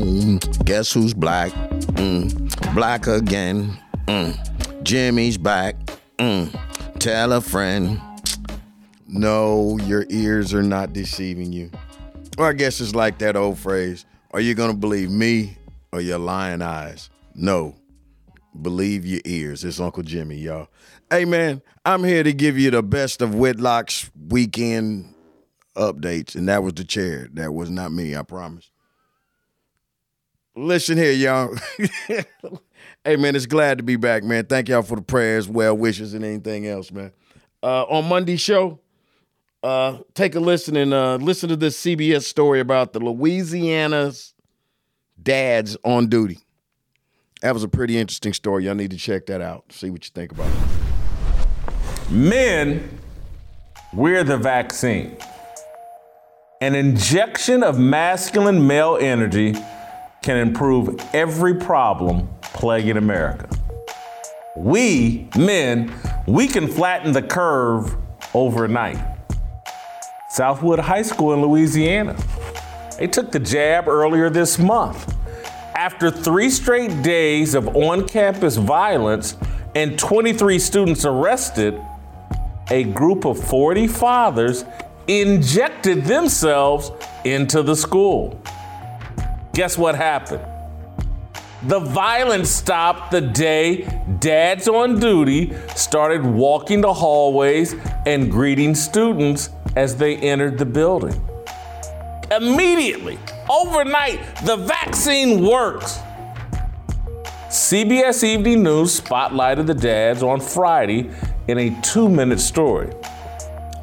Boom. Guess who's black? Mm. Black again. Mm. Jimmy's back. Mm. Tell a friend. No, your ears are not deceiving you. Or I guess it's like that old phrase Are you going to believe me or your lying eyes? No. Believe your ears. It's Uncle Jimmy, y'all. Hey, man, I'm here to give you the best of Whitlock's weekend updates, and that was the chair. That was not me, I promise. Listen here, y'all. hey, man, it's glad to be back, man. Thank y'all for the prayers, well wishes, and anything else, man. Uh, on Monday's show, uh, take a listen and uh, listen to this CBS story about the Louisiana's dads on duty. That was a pretty interesting story. Y'all need to check that out. See what you think about it. Men, we're the vaccine. An injection of masculine male energy can improve every problem plaguing America. We, men, we can flatten the curve overnight. Southwood High School in Louisiana. They took the jab earlier this month. After three straight days of on campus violence and 23 students arrested, a group of 40 fathers injected themselves into the school. Guess what happened? The violence stopped the day dads on duty started walking the hallways and greeting students as they entered the building. Immediately, overnight, the vaccine works. CBS Evening News spotlighted the dads on Friday in a two minute story.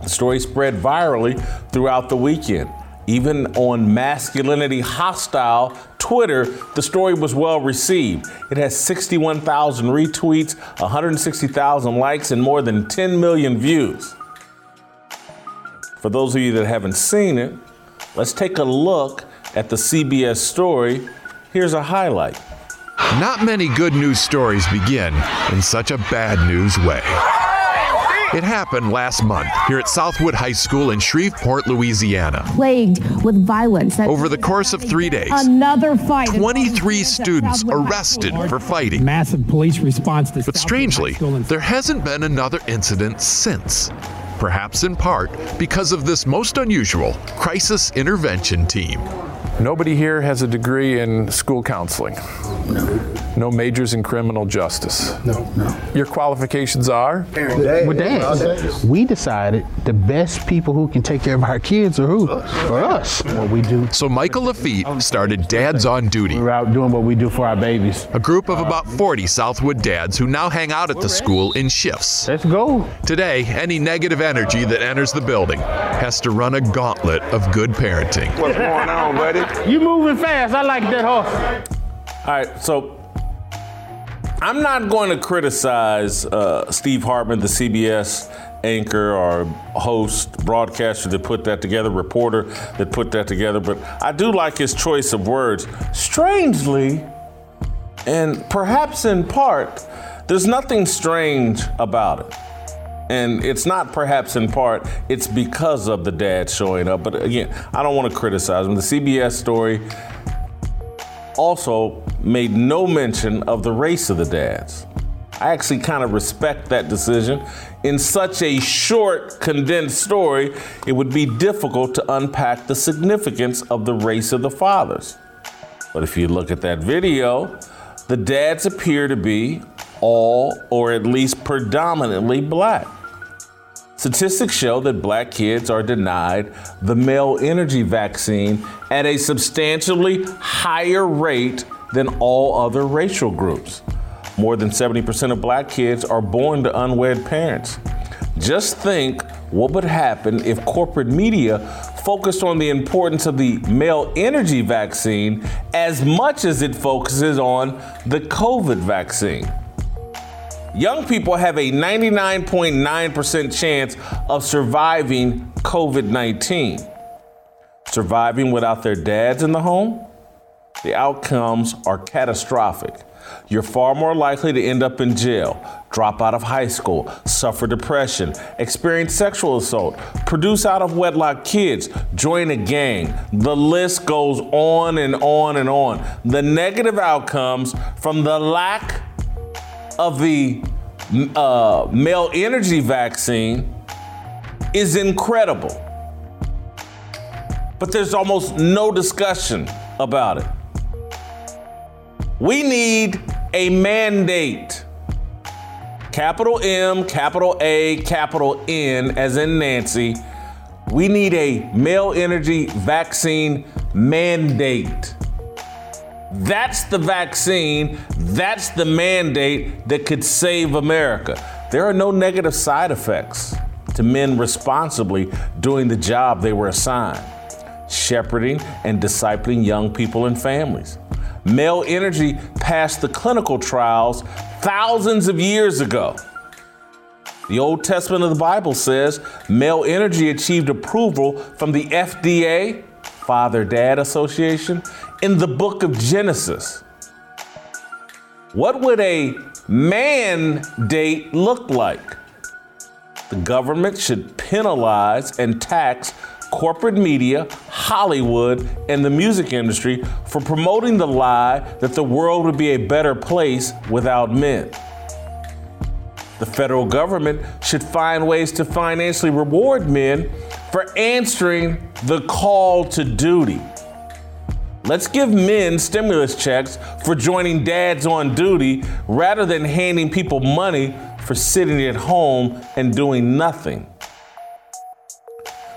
The story spread virally throughout the weekend. Even on masculinity hostile Twitter, the story was well received. It has 61,000 retweets, 160,000 likes, and more than 10 million views. For those of you that haven't seen it, let's take a look at the CBS story. Here's a highlight. Not many good news stories begin in such a bad news way. It happened last month here at Southwood High School in Shreveport, Louisiana. plagued with violence. That Over the course of three days, Another fight. 23 students arrested for fighting. Massive police response to But strangely, there hasn't been another incident since. Perhaps in part because of this most unusual crisis intervention team. Nobody here has a degree in school counseling. No. No majors in criminal justice. No, no. Your qualifications are? With dads, we decided the best people who can take care of our kids are who? For us. What we do. So Michael Lafitte started Dads on Duty, We're out doing what we do for our babies. a group of about 40 Southwood dads who now hang out at the school in shifts. Let's go. Today, any negative energy that enters the building has to run a gauntlet of good parenting. What's going on, buddy? You moving fast. I like that horse. All right, so I'm not going to criticize uh, Steve Hartman, the CBS anchor or host, broadcaster that put that together, reporter that put that together, but I do like his choice of words. Strangely, and perhaps in part, there's nothing strange about it. And it's not perhaps in part, it's because of the dad showing up. But again, I don't want to criticize him. The CBS story also made no mention of the race of the dads. I actually kind of respect that decision. In such a short, condensed story, it would be difficult to unpack the significance of the race of the fathers. But if you look at that video, the dads appear to be all, or at least predominantly, black. Statistics show that black kids are denied the male energy vaccine at a substantially higher rate than all other racial groups. More than 70% of black kids are born to unwed parents. Just think what would happen if corporate media focused on the importance of the male energy vaccine as much as it focuses on the COVID vaccine. Young people have a 99.9% chance of surviving COVID 19. Surviving without their dads in the home? The outcomes are catastrophic. You're far more likely to end up in jail, drop out of high school, suffer depression, experience sexual assault, produce out of wedlock kids, join a gang. The list goes on and on and on. The negative outcomes from the lack of the uh, male energy vaccine is incredible. But there's almost no discussion about it. We need a mandate. Capital M, capital A, capital N, as in Nancy. We need a male energy vaccine mandate. That's the vaccine, that's the mandate that could save America. There are no negative side effects to men responsibly doing the job they were assigned, shepherding and discipling young people and families. Male energy passed the clinical trials thousands of years ago. The Old Testament of the Bible says male energy achieved approval from the FDA, Father Dad Association, in the book of Genesis. What would a mandate look like? The government should penalize and tax corporate media, Hollywood, and the music industry for promoting the lie that the world would be a better place without men. The federal government should find ways to financially reward men for answering the call to duty. Let's give men stimulus checks for joining dads on duty rather than handing people money for sitting at home and doing nothing.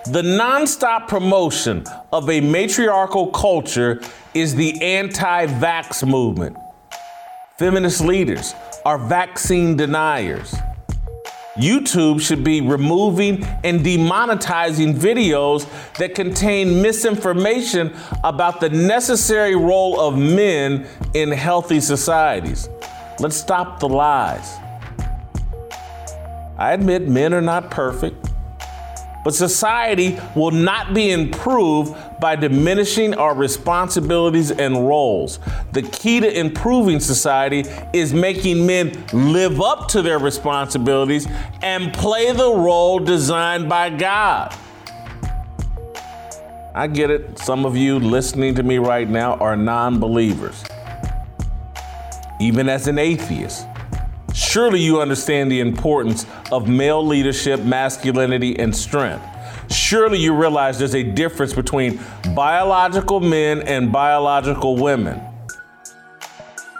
The nonstop promotion of a matriarchal culture is the anti vax movement. Feminist leaders are vaccine deniers. YouTube should be removing and demonetizing videos that contain misinformation about the necessary role of men in healthy societies. Let's stop the lies. I admit men are not perfect. But society will not be improved by diminishing our responsibilities and roles. The key to improving society is making men live up to their responsibilities and play the role designed by God. I get it. Some of you listening to me right now are non believers. Even as an atheist, Surely you understand the importance of male leadership, masculinity, and strength. Surely you realize there's a difference between biological men and biological women.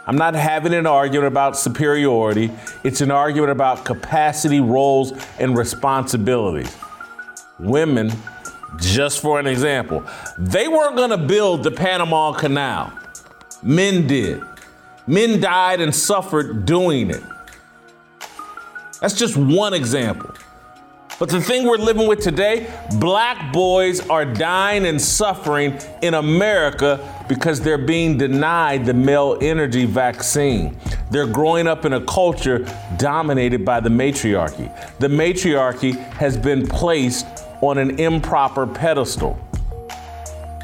I'm not having an argument about superiority, it's an argument about capacity, roles, and responsibilities. Women, just for an example, they weren't gonna build the Panama Canal. Men did. Men died and suffered doing it. That's just one example. But the thing we're living with today, black boys are dying and suffering in America because they're being denied the male energy vaccine. They're growing up in a culture dominated by the matriarchy. The matriarchy has been placed on an improper pedestal.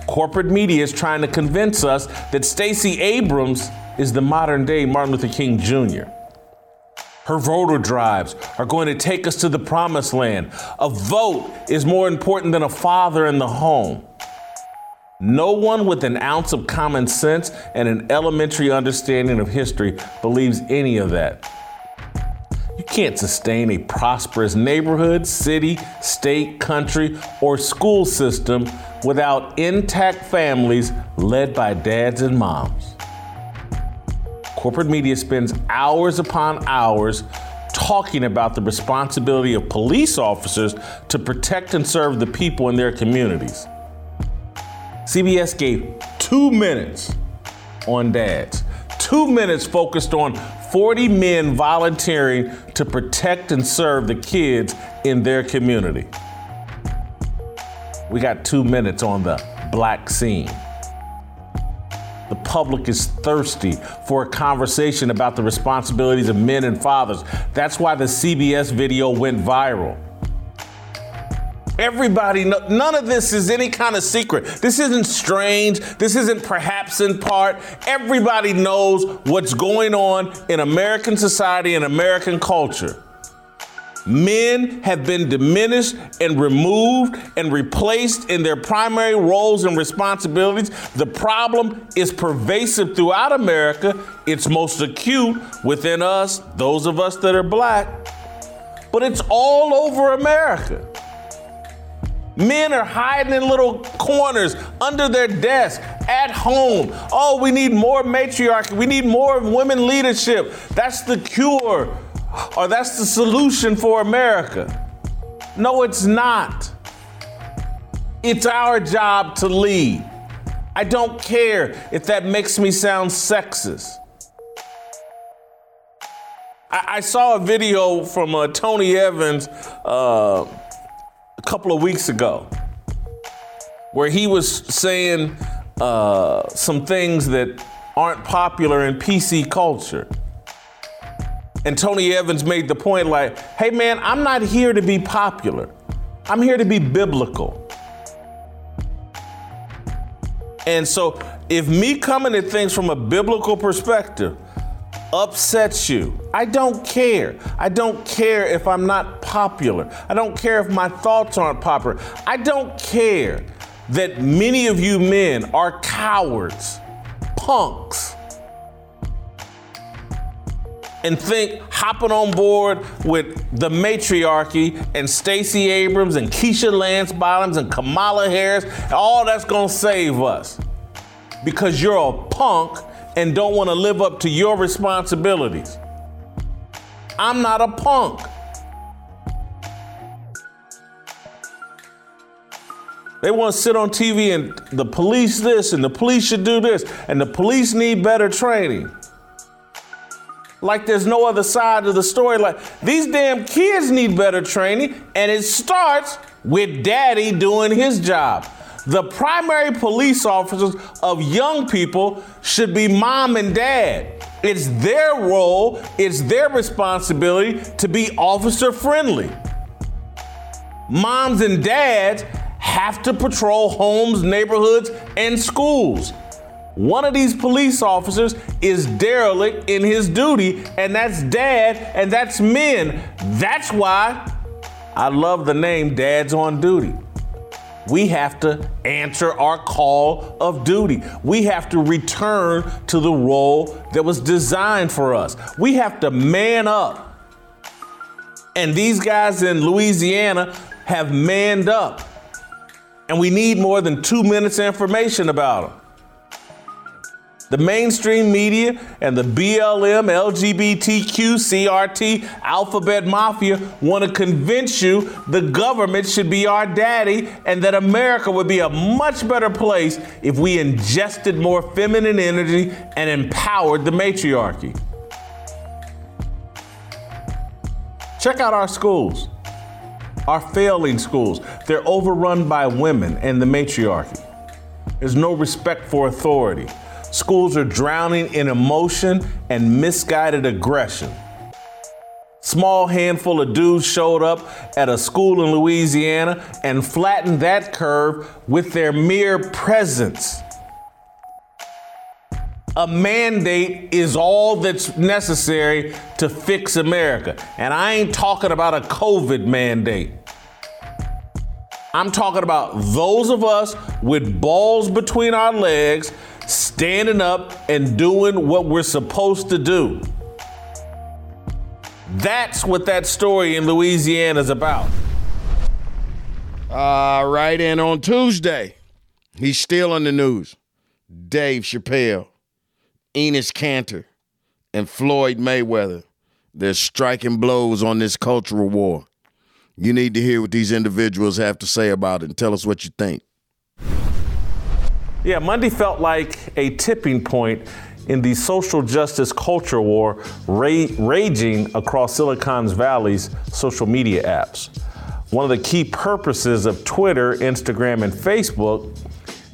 Corporate media is trying to convince us that Stacey Abrams is the modern day Martin Luther King Jr. Her voter drives are going to take us to the promised land. A vote is more important than a father in the home. No one with an ounce of common sense and an elementary understanding of history believes any of that. You can't sustain a prosperous neighborhood, city, state, country, or school system without intact families led by dads and moms. Corporate media spends hours upon hours talking about the responsibility of police officers to protect and serve the people in their communities. CBS gave two minutes on dads, two minutes focused on 40 men volunteering to protect and serve the kids in their community. We got two minutes on the black scene. The public is thirsty for a conversation about the responsibilities of men and fathers. That's why the CBS video went viral. Everybody, none of this is any kind of secret. This isn't strange. This isn't perhaps in part. Everybody knows what's going on in American society and American culture. Men have been diminished and removed and replaced in their primary roles and responsibilities. The problem is pervasive throughout America. It's most acute within us, those of us that are black, but it's all over America. Men are hiding in little corners under their desk at home. Oh, we need more matriarchy. We need more women leadership. That's the cure, or that's the solution for America. No, it's not. It's our job to lead. I don't care if that makes me sound sexist. I, I saw a video from uh, Tony Evans. Uh, a couple of weeks ago where he was saying uh, some things that aren't popular in PC culture. And Tony Evans made the point like, hey man, I'm not here to be popular. I'm here to be biblical. And so if me coming at things from a biblical perspective, upsets you. I don't care. I don't care if I'm not popular. I don't care if my thoughts aren't popular. I don't care that many of you men are cowards, punks, and think hopping on board with the matriarchy and Stacey Abrams and Keisha Lance Bottoms and Kamala Harris, all that's gonna save us. Because you're a punk and don't want to live up to your responsibilities. I'm not a punk. They want to sit on TV and the police this and the police should do this and the police need better training. Like there's no other side of the story. Like these damn kids need better training and it starts with daddy doing his job. The primary police officers of young people should be mom and dad. It's their role, it's their responsibility to be officer friendly. Moms and dads have to patrol homes, neighborhoods, and schools. One of these police officers is derelict in his duty, and that's dad, and that's men. That's why I love the name Dads on Duty we have to answer our call of duty. We have to return to the role that was designed for us. We have to man up. And these guys in Louisiana have manned up. And we need more than two minutes information about them. The mainstream media and the BLM, LGBTQ, CRT, alphabet mafia want to convince you the government should be our daddy and that America would be a much better place if we ingested more feminine energy and empowered the matriarchy. Check out our schools, our failing schools. They're overrun by women and the matriarchy. There's no respect for authority. Schools are drowning in emotion and misguided aggression. Small handful of dudes showed up at a school in Louisiana and flattened that curve with their mere presence. A mandate is all that's necessary to fix America. And I ain't talking about a COVID mandate. I'm talking about those of us with balls between our legs standing up and doing what we're supposed to do. That's what that story in Louisiana is about. All right, and on Tuesday, he's still in the news. Dave Chappelle, Enes Kanter, and Floyd Mayweather. They're striking blows on this cultural war. You need to hear what these individuals have to say about it and tell us what you think. Yeah, Monday felt like a tipping point in the social justice culture war ra- raging across Silicon Valley's social media apps. One of the key purposes of Twitter, Instagram, and Facebook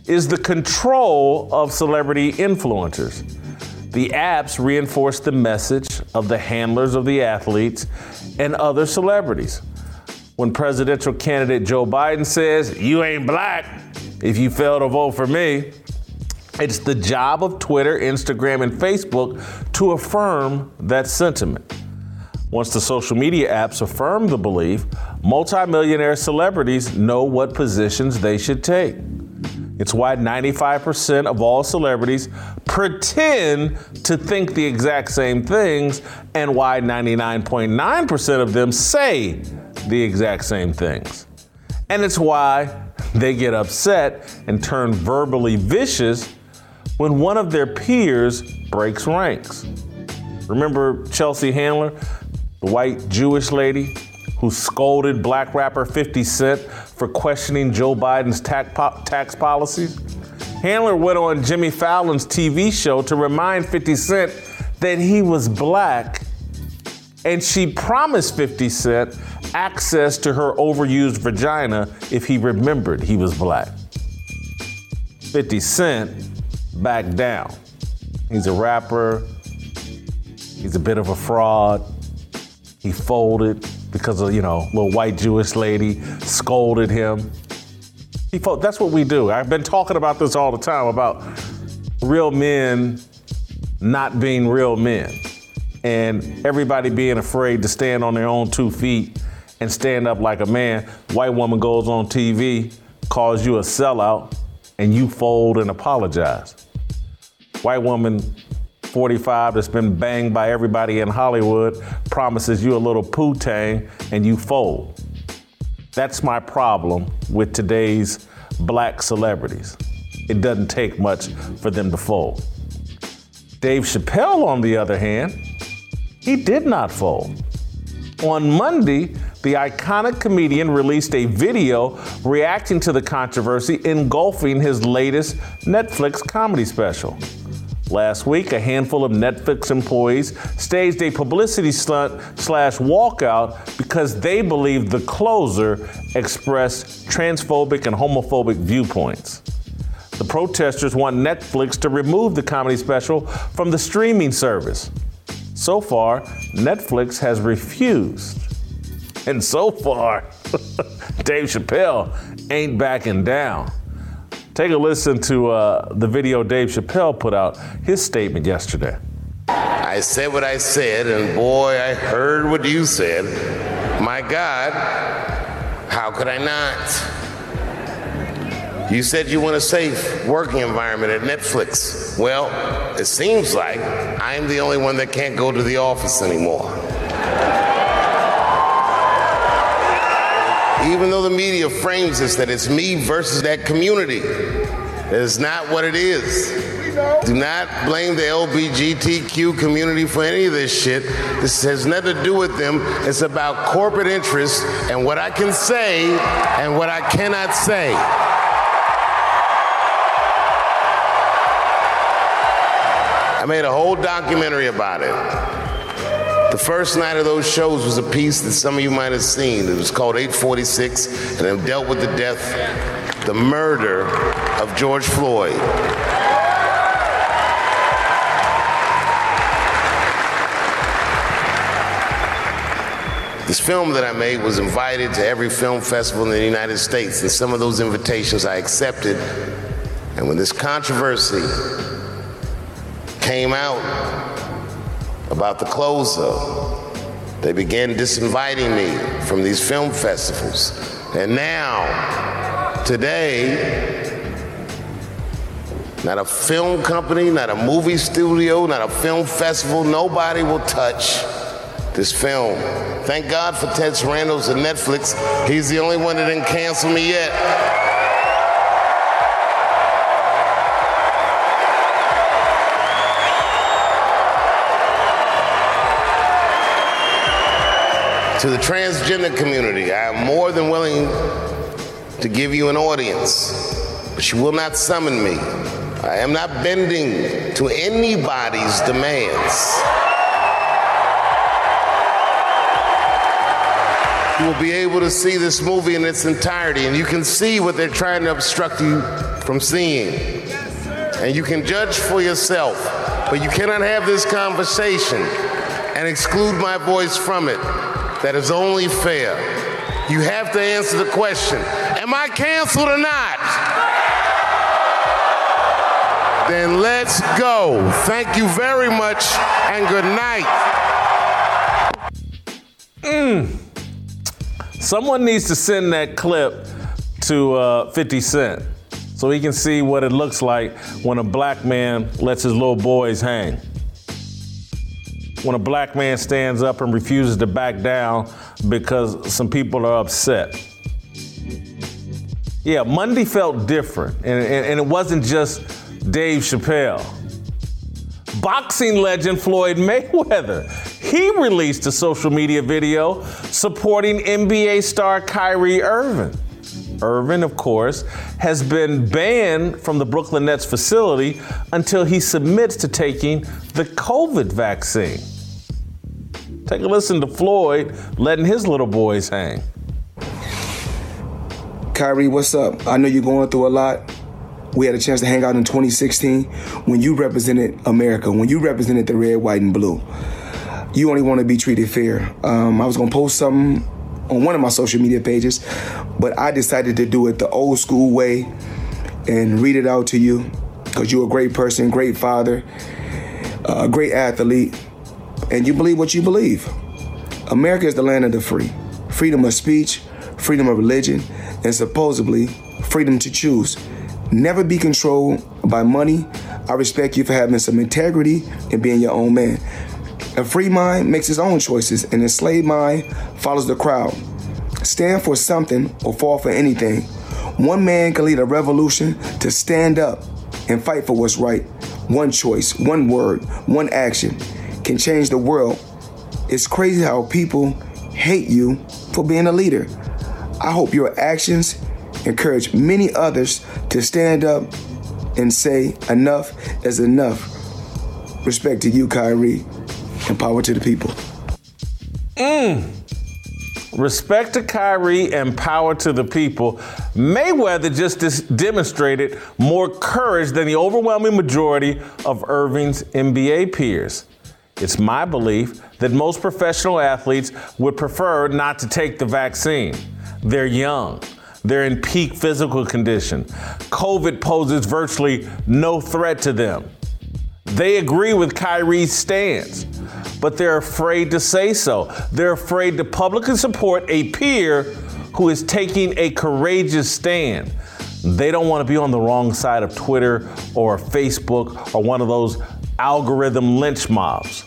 is the control of celebrity influencers. The apps reinforce the message of the handlers of the athletes and other celebrities. When presidential candidate Joe Biden says, You ain't black if you fail to vote for me, it's the job of Twitter, Instagram, and Facebook to affirm that sentiment. Once the social media apps affirm the belief, multimillionaire celebrities know what positions they should take. It's why 95% of all celebrities pretend to think the exact same things, and why 99.9% of them say the exact same things. And it's why they get upset and turn verbally vicious when one of their peers breaks ranks. Remember Chelsea Handler, the white Jewish lady who scolded black rapper 50 Cent for questioning Joe Biden's tax, po- tax policies? Handler went on Jimmy Fallon's TV show to remind 50 Cent that he was black, and she promised 50 Cent access to her overused vagina if he remembered he was black. 50 Cent backed down. He's a rapper, he's a bit of a fraud. He folded because of, you know, little white Jewish lady scolded him. He folded. That's what we do. I've been talking about this all the time about real men not being real men and everybody being afraid to stand on their own two feet and stand up like a man. White woman goes on TV, calls you a sellout, and you fold and apologize. White woman 45 that's been banged by everybody in Hollywood promises you a little poo-tang and you fold. That's my problem with today's black celebrities. It doesn't take much for them to fold. Dave Chappelle, on the other hand, he did not fold. On Monday, the iconic comedian released a video reacting to the controversy engulfing his latest Netflix comedy special. Last week, a handful of Netflix employees staged a publicity stunt slash walkout because they believed the closer expressed transphobic and homophobic viewpoints. The protesters want Netflix to remove the comedy special from the streaming service. So far, Netflix has refused. And so far, Dave Chappelle ain't backing down. Take a listen to uh, the video Dave Chappelle put out, his statement yesterday. I said what I said, and boy, I heard what you said. My God, how could I not? You said you want a safe working environment at Netflix. Well, it seems like I'm the only one that can't go to the office anymore. Even though the media frames this that it's me versus that community, is not what it is. Do not blame the LBGTQ community for any of this shit. This has nothing to do with them. It's about corporate interests and what I can say and what I cannot say. I made a whole documentary about it. The first night of those shows was a piece that some of you might have seen. It was called 846, and it dealt with the death, the murder of George Floyd. This film that I made was invited to every film festival in the United States, and some of those invitations I accepted. And when this controversy came out about the closer, they began disinviting me from these film festivals. And now, today, not a film company, not a movie studio, not a film festival, nobody will touch this film. Thank God for Ted Sarandos and Netflix. He's the only one that didn't cancel me yet. To the transgender community, I am more than willing to give you an audience, but you will not summon me I am not bending to anybody's demands. You will be able to see this movie in its entirety, and you can see what they're trying to obstruct you from seeing. And you can judge for yourself, but you cannot have this conversation and exclude my voice from it. That is only fair. You have to answer the question Am I canceled or not? Then let's go. Thank you very much and good night. Mm. Someone needs to send that clip to uh, 50 Cent so he can see what it looks like when a black man lets his little boys hang. When a black man stands up and refuses to back down because some people are upset. Yeah, Monday felt different, and, and, and it wasn't just Dave Chappelle. Boxing legend Floyd Mayweather. He released a social media video supporting NBA star Kyrie Irving. Irving, of course, has been banned from the Brooklyn Nets facility until he submits to taking the COVID vaccine. Take a listen to Floyd letting his little boys hang. Kyrie, what's up? I know you're going through a lot. We had a chance to hang out in 2016 when you represented America, when you represented the red, white, and blue. You only want to be treated fair. Um, I was going to post something on one of my social media pages, but I decided to do it the old school way and read it out to you because you're a great person, great father, a great athlete, and you believe what you believe. America is the land of the free. Freedom of speech, freedom of religion, and supposedly freedom to choose. Never be controlled by money. I respect you for having some integrity and being your own man. A free mind makes its own choices, and a slave mind follows the crowd. Stand for something or fall for anything. One man can lead a revolution to stand up and fight for what's right. One choice, one word, one action can change the world. It's crazy how people hate you for being a leader. I hope your actions encourage many others to stand up and say enough is enough. Respect to you, Kyrie, and power to the people. Mm. Respect to Kyrie and power to the people. Mayweather just dis- demonstrated more courage than the overwhelming majority of Irving's NBA peers. It's my belief that most professional athletes would prefer not to take the vaccine. They're young. They're in peak physical condition. COVID poses virtually no threat to them. They agree with Kyrie's stance, but they're afraid to say so. They're afraid to publicly support a peer who is taking a courageous stand. They don't want to be on the wrong side of Twitter or Facebook or one of those algorithm lynch mobs.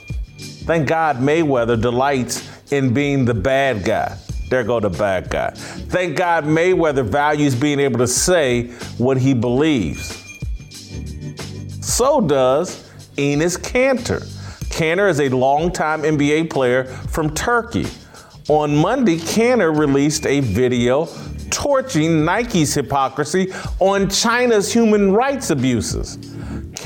Thank God Mayweather delights in being the bad guy. There go the bad guy. Thank God Mayweather values being able to say what he believes. So does Enes Kanter. Kanter is a longtime NBA player from Turkey. On Monday, Kanter released a video torching Nike's hypocrisy on China's human rights abuses.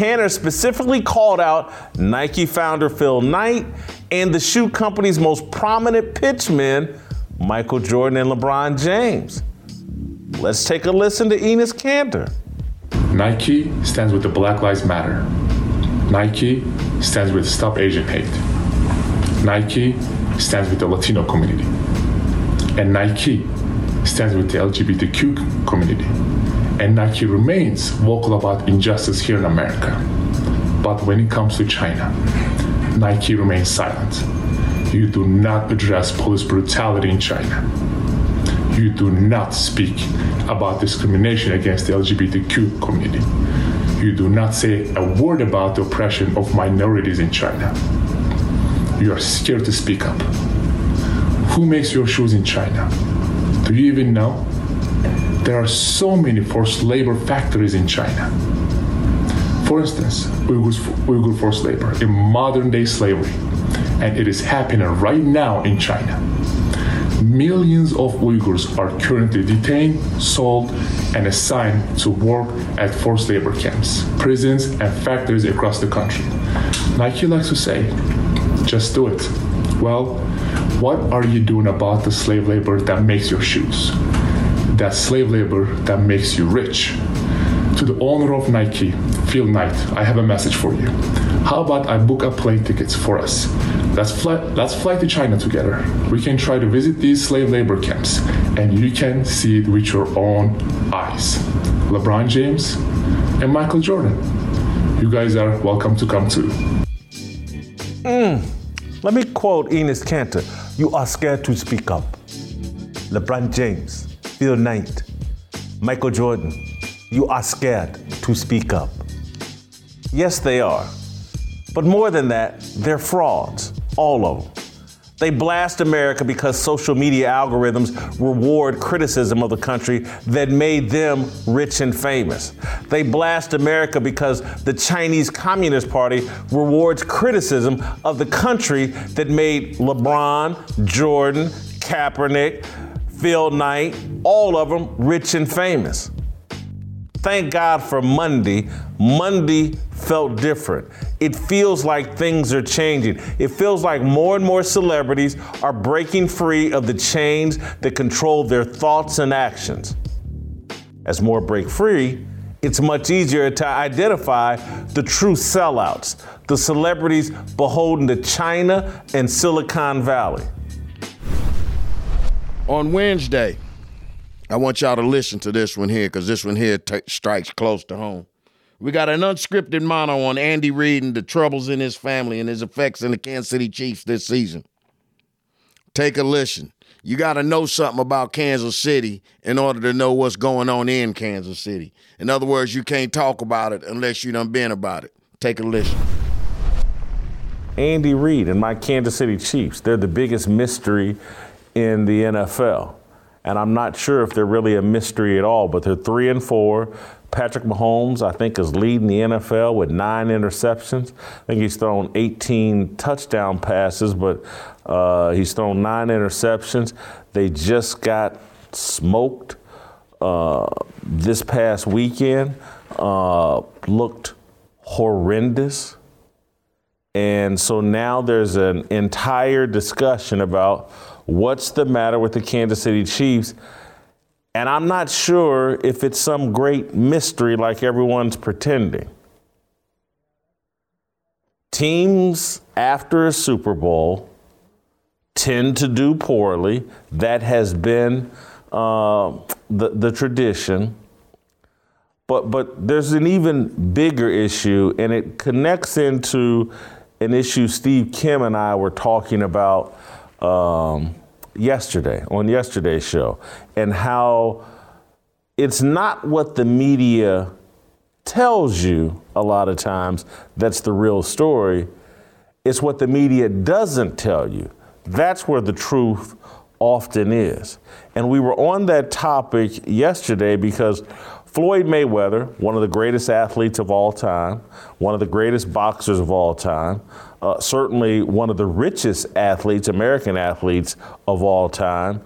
Kanter specifically called out Nike founder Phil Knight and the shoe company's most prominent pitchmen, Michael Jordan and LeBron James. Let's take a listen to Enos Kanter. Nike stands with the Black Lives Matter. Nike stands with Stop Asian Hate. Nike stands with the Latino community. And Nike stands with the LGBTQ community. And Nike remains vocal about injustice here in America. But when it comes to China, Nike remains silent. You do not address police brutality in China. You do not speak about discrimination against the LGBTQ community. You do not say a word about the oppression of minorities in China. You are scared to speak up. Who makes your shoes in China? Do you even know? There are so many forced labor factories in China. For instance, Uyghur forced labor in modern day slavery, and it is happening right now in China. millions of Uyghurs are currently detained, sold, and assigned to work at forced labor camps, prisons, and factories across the country. Nike likes to say, just do it. Well, what are you doing about the slave labor that makes your shoes? That slave labor that makes you rich? To the owner of Nike, Phil Knight, I have a message for you. How about I book a plane tickets for us? Let's fly, let's fly to China together. We can try to visit these slave labor camps, and you can see it with your own eyes. LeBron James and Michael Jordan. You guys are welcome to come too. Mm. Let me quote Enos Kanter You are scared to speak up. LeBron James, Phil Knight, Michael Jordan, you are scared to speak up. Yes, they are. But more than that, they're frauds, all of them. They blast America because social media algorithms reward criticism of the country that made them rich and famous. They blast America because the Chinese Communist Party rewards criticism of the country that made LeBron, Jordan, Kaepernick, Phil Knight, all of them rich and famous. Thank God for Monday. Monday felt different. It feels like things are changing. It feels like more and more celebrities are breaking free of the chains that control their thoughts and actions. As more break free, it's much easier to identify the true sellouts, the celebrities beholden to China and Silicon Valley. On Wednesday, I want y'all to listen to this one here because this one here t- strikes close to home. We got an unscripted mono on Andy Reid and the troubles in his family and his effects in the Kansas City Chiefs this season. Take a listen. You got to know something about Kansas City in order to know what's going on in Kansas City. In other words, you can't talk about it unless you done been about it. Take a listen. Andy Reid and my Kansas City Chiefs, they're the biggest mystery in the NFL. And I'm not sure if they're really a mystery at all, but they're three and four. Patrick Mahomes, I think, is leading the NFL with nine interceptions. I think he's thrown 18 touchdown passes, but uh, he's thrown nine interceptions. They just got smoked uh, this past weekend, uh, looked horrendous. And so now there's an entire discussion about what's the matter with the Kansas City Chiefs. And I'm not sure if it's some great mystery like everyone's pretending. Teams after a Super Bowl tend to do poorly. That has been uh, the, the tradition. But, but there's an even bigger issue, and it connects into an issue Steve Kim and I were talking about um, yesterday on yesterday's show, and how it's not what the media tells you a lot of times that's the real story. It's what the media doesn't tell you. That's where the truth often is. And we were on that topic yesterday because Floyd Mayweather, one of the greatest athletes of all time, one of the greatest boxers of all time, uh, certainly one of the richest athletes, American athletes of all time,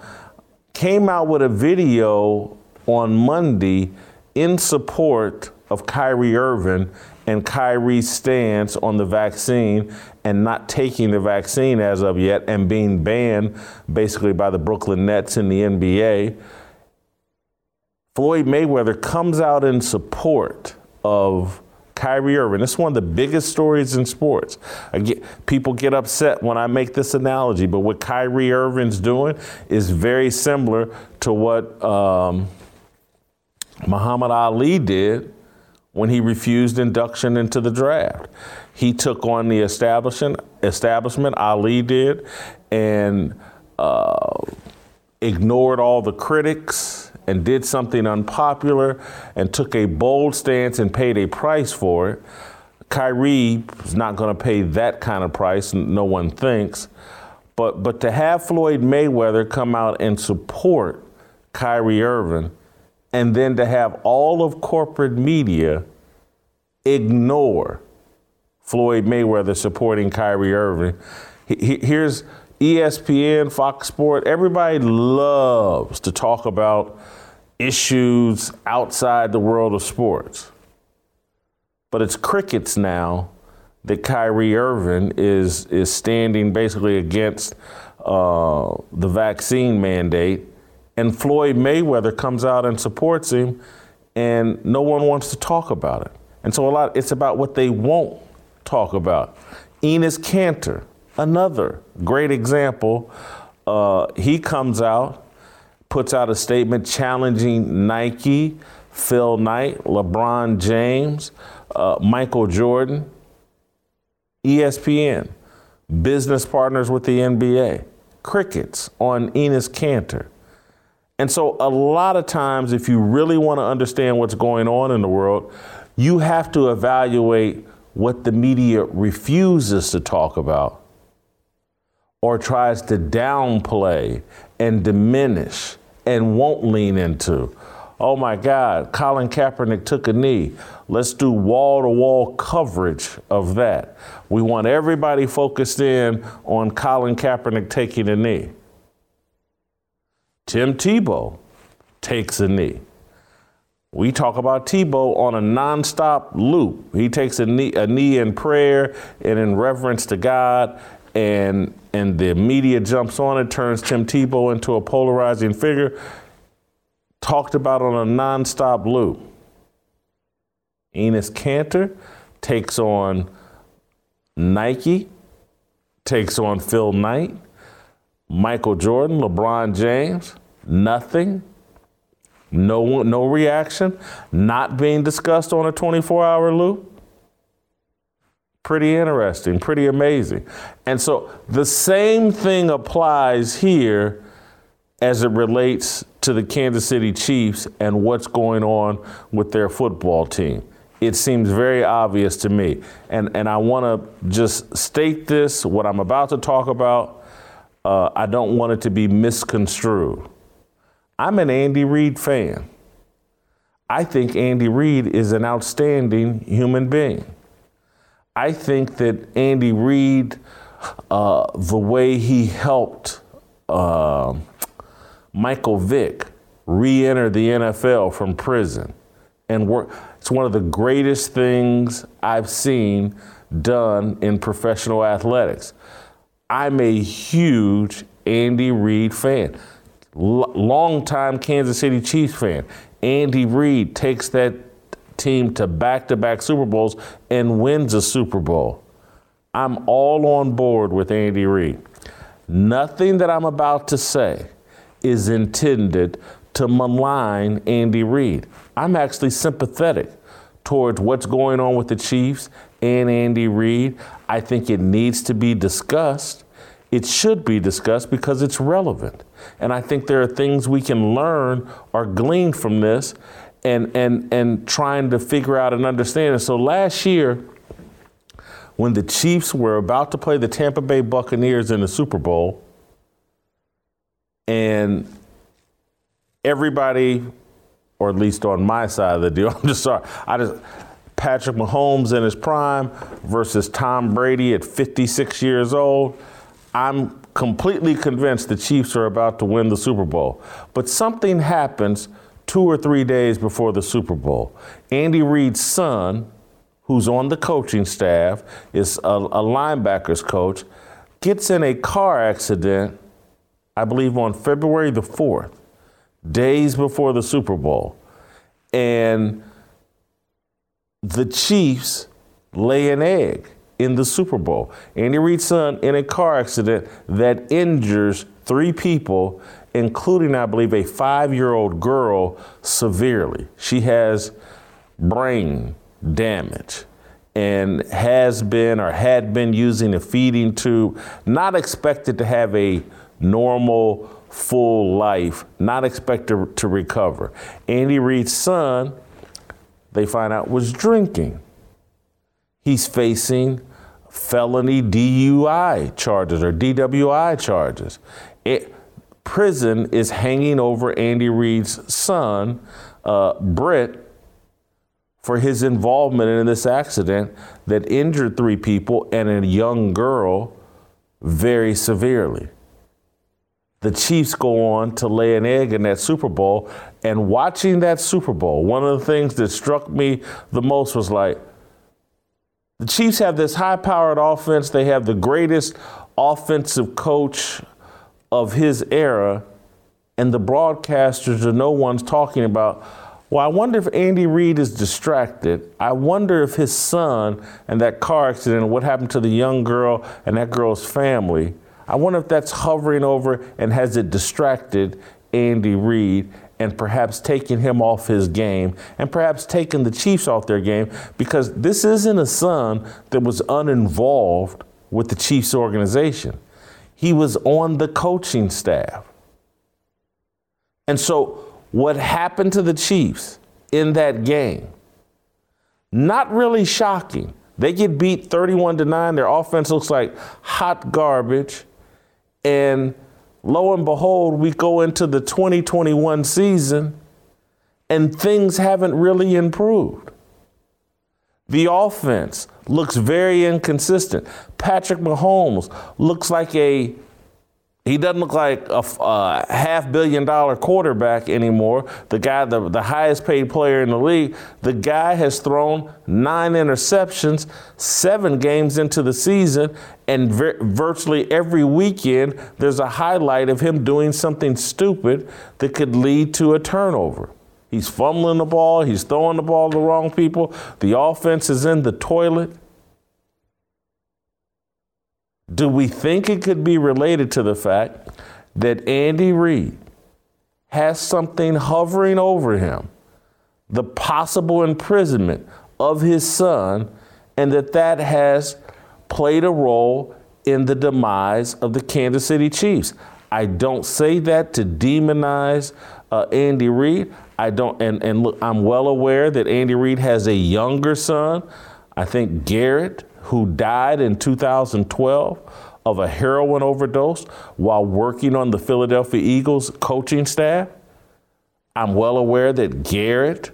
came out with a video on Monday in support of Kyrie Irving and Kyrie's stance on the vaccine and not taking the vaccine as of yet and being banned basically by the Brooklyn Nets in the NBA. Floyd Mayweather comes out in support of Kyrie Irving. It's one of the biggest stories in sports. Get, people get upset when I make this analogy, but what Kyrie Irving's doing is very similar to what um, Muhammad Ali did when he refused induction into the draft. He took on the establishment, establishment Ali did, and uh, ignored all the critics and did something unpopular and took a bold stance and paid a price for it. Kyrie is not going to pay that kind of price, no one thinks. But, but to have Floyd Mayweather come out and support Kyrie Irving, and then to have all of corporate media ignore Floyd Mayweather supporting Kyrie Irving, he, he, here's ESPN, Fox Sport, everybody loves to talk about issues outside the world of sports. But it's crickets now that Kyrie Irving is is standing basically against uh, the vaccine mandate, and Floyd Mayweather comes out and supports him, and no one wants to talk about it. And so a lot it's about what they won't talk about. Enes Kanter, another great example. Uh, he comes out, puts out a statement challenging Nike, Phil Knight, LeBron James, uh, Michael Jordan, ESPN, business partners with the NBA, crickets on Enes Kanter. And so, a lot of times, if you really want to understand what's going on in the world, you have to evaluate what the media refuses to talk about or tries to downplay and diminish and won't lean into. Oh my God, Colin Kaepernick took a knee. Let's do wall to wall coverage of that. We want everybody focused in on Colin Kaepernick taking a knee. Tim Tebow takes a knee. We talk about Tebow on a nonstop loop. He takes a knee, a knee in prayer and in reverence to God, and and the media jumps on it, turns Tim Tebow into a polarizing figure. Talked about on a nonstop loop. Enes Kanter takes on Nike, takes on Phil Knight, Michael Jordan, LeBron James, nothing. No, no reaction, not being discussed on a 24 hour loop. Pretty interesting, pretty amazing. And so the same thing applies here as it relates to the Kansas City Chiefs and what's going on with their football team. It seems very obvious to me. And, and I want to just state this what I'm about to talk about. Uh, I don't want it to be misconstrued. I'm an Andy Reid fan. I think Andy Reid is an outstanding human being. I think that Andy Reid, uh, the way he helped uh, Michael Vick re enter the NFL from prison and work, it's one of the greatest things I've seen done in professional athletics. I'm a huge Andy Reid fan longtime Kansas City Chiefs fan. Andy Reid takes that team to back to back Super Bowls and wins a Super Bowl. I'm all on board with Andy Reid. Nothing that I'm about to say is intended to malign Andy Reid. I'm actually sympathetic towards what's going on with the Chiefs and Andy Reid. I think it needs to be discussed it should be discussed because it's relevant. And I think there are things we can learn or glean from this and, and, and trying to figure out and understand it. So last year, when the Chiefs were about to play the Tampa Bay Buccaneers in the Super Bowl, and everybody, or at least on my side of the deal, I'm just sorry, I just Patrick Mahomes in his prime versus Tom Brady at 56 years old. I'm completely convinced the Chiefs are about to win the Super Bowl. But something happens two or three days before the Super Bowl. Andy Reid's son, who's on the coaching staff, is a, a linebackers coach, gets in a car accident, I believe on February the 4th, days before the Super Bowl. And the Chiefs lay an egg in the Super Bowl. Andy Reid's son in a car accident that injures three people, including, I believe, a five year old girl severely. She has brain damage and has been or had been using a feeding tube, not expected to have a normal, full life, not expected to recover. Andy Reid's son, they find out, was drinking he's facing felony DUI charges or DWI charges. It, prison is hanging over Andy Reid's son, uh, Britt, for his involvement in this accident that injured three people and a young girl very severely. the Chiefs go on to lay an egg in that Super Bowl. And watching that Super Bowl, one of the things that struck me the most was like, the Chiefs have this high powered offense. They have the greatest offensive coach of his era. And the broadcasters are no one's talking about, well, I wonder if Andy Reid is distracted. I wonder if his son and that car accident what happened to the young girl and that girl's family I wonder if that's hovering over and has it distracted Andy Reid and perhaps taking him off his game and perhaps taking the Chiefs off their game because this isn't a son that was uninvolved with the Chiefs organization. He was on the coaching staff. And so, what happened to the Chiefs in that game, not really shocking. They get beat 31 to 9. Their offense looks like hot garbage. And lo and behold, we go into the 2021 season and things haven't really improved. The offense looks very inconsistent. Patrick Mahomes looks like a he doesn't look like a, a, half billion dollar quarterback anymore. The guy, the, the highest paid player in the league, the guy has thrown nine interceptions, seven games into the season, and vir- virtually every weekend there's a highlight of him doing something stupid that could lead to a turnover. He's fumbling the ball, he's throwing the ball to the wrong people, the offense is in the toilet. Do we think it could be related to the fact that Andy Reid has something hovering over him, the possible imprisonment of his son, and that that has played a role in the demise of the Kansas City Chiefs? I don't say that to demonize uh, Andy Reid. I don't, and, and look, I'm well aware that Andy Reid has a younger son. I think Garrett who died in 2012 of a heroin overdose while working on the Philadelphia Eagles coaching staff. I'm well aware that Garrett,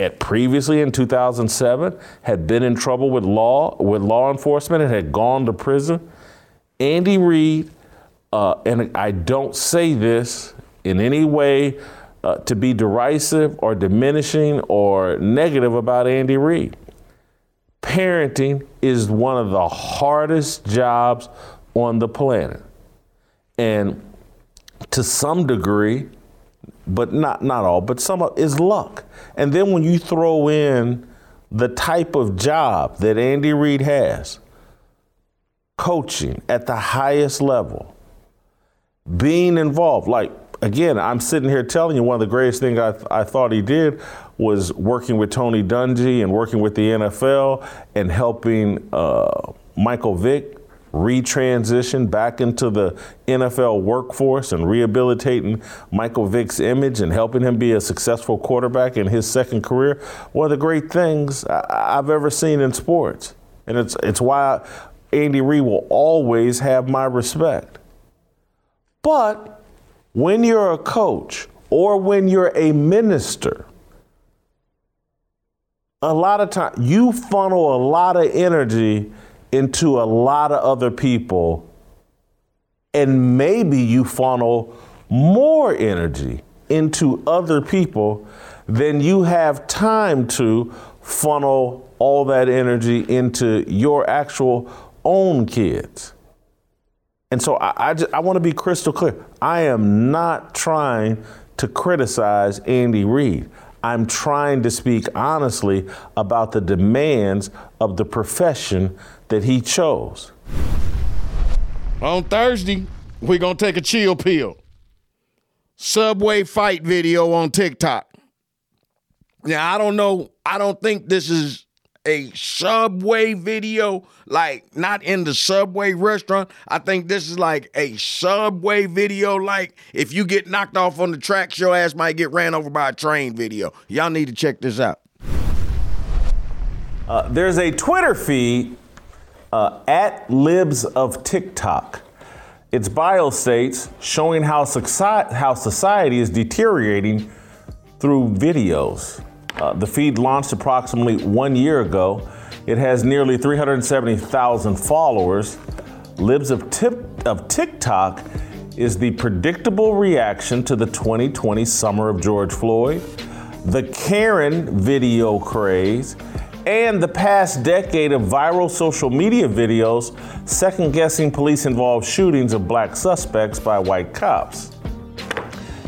at previously in 2007, had been in trouble with law with law enforcement and had gone to prison. Andy Reid, uh, and I don't say this in any way uh, to be derisive or diminishing or negative about Andy Reid parenting is one of the hardest jobs on the planet. And to some degree, but not not all, but some of, is luck. And then when you throw in the type of job that Andy Reid has, coaching at the highest level, being involved, like again, I'm sitting here telling you one of the greatest things I, th- I thought he did was working with Tony Dungy and working with the NFL and helping uh, Michael Vick retransition back into the NFL workforce and rehabilitating Michael Vick's image and helping him be a successful quarterback in his second career. One of the great things I- have ever seen in sports. And it's, it's why Andy Reid will always have my respect. But when you're a coach or when you're a minister, a lot of time you funnel a lot of energy into a lot of other people and maybe you funnel more energy into other people than you have time to funnel all that energy into your actual own kids. And so I, I, I want to be crystal clear. I am not trying to criticize Andy Reid. I'm trying to speak honestly about the demands of the profession that he chose. On Thursday, we're going to take a chill pill. Subway fight video on TikTok. Now, I don't know. I don't think this is a subway video, like not in the subway restaurant. I think this is like a subway video, like if you get knocked off on the tracks, your ass might get ran over by a train video. Y'all need to check this out. Uh, there's a Twitter feed uh, at Libs of TikTok. Its bio states showing how, how society is deteriorating through videos. Uh, the feed launched approximately one year ago. It has nearly 370,000 followers. Libs of, tip, of TikTok is the predictable reaction to the 2020 summer of George Floyd, the Karen video craze, and the past decade of viral social media videos second guessing police involved shootings of black suspects by white cops.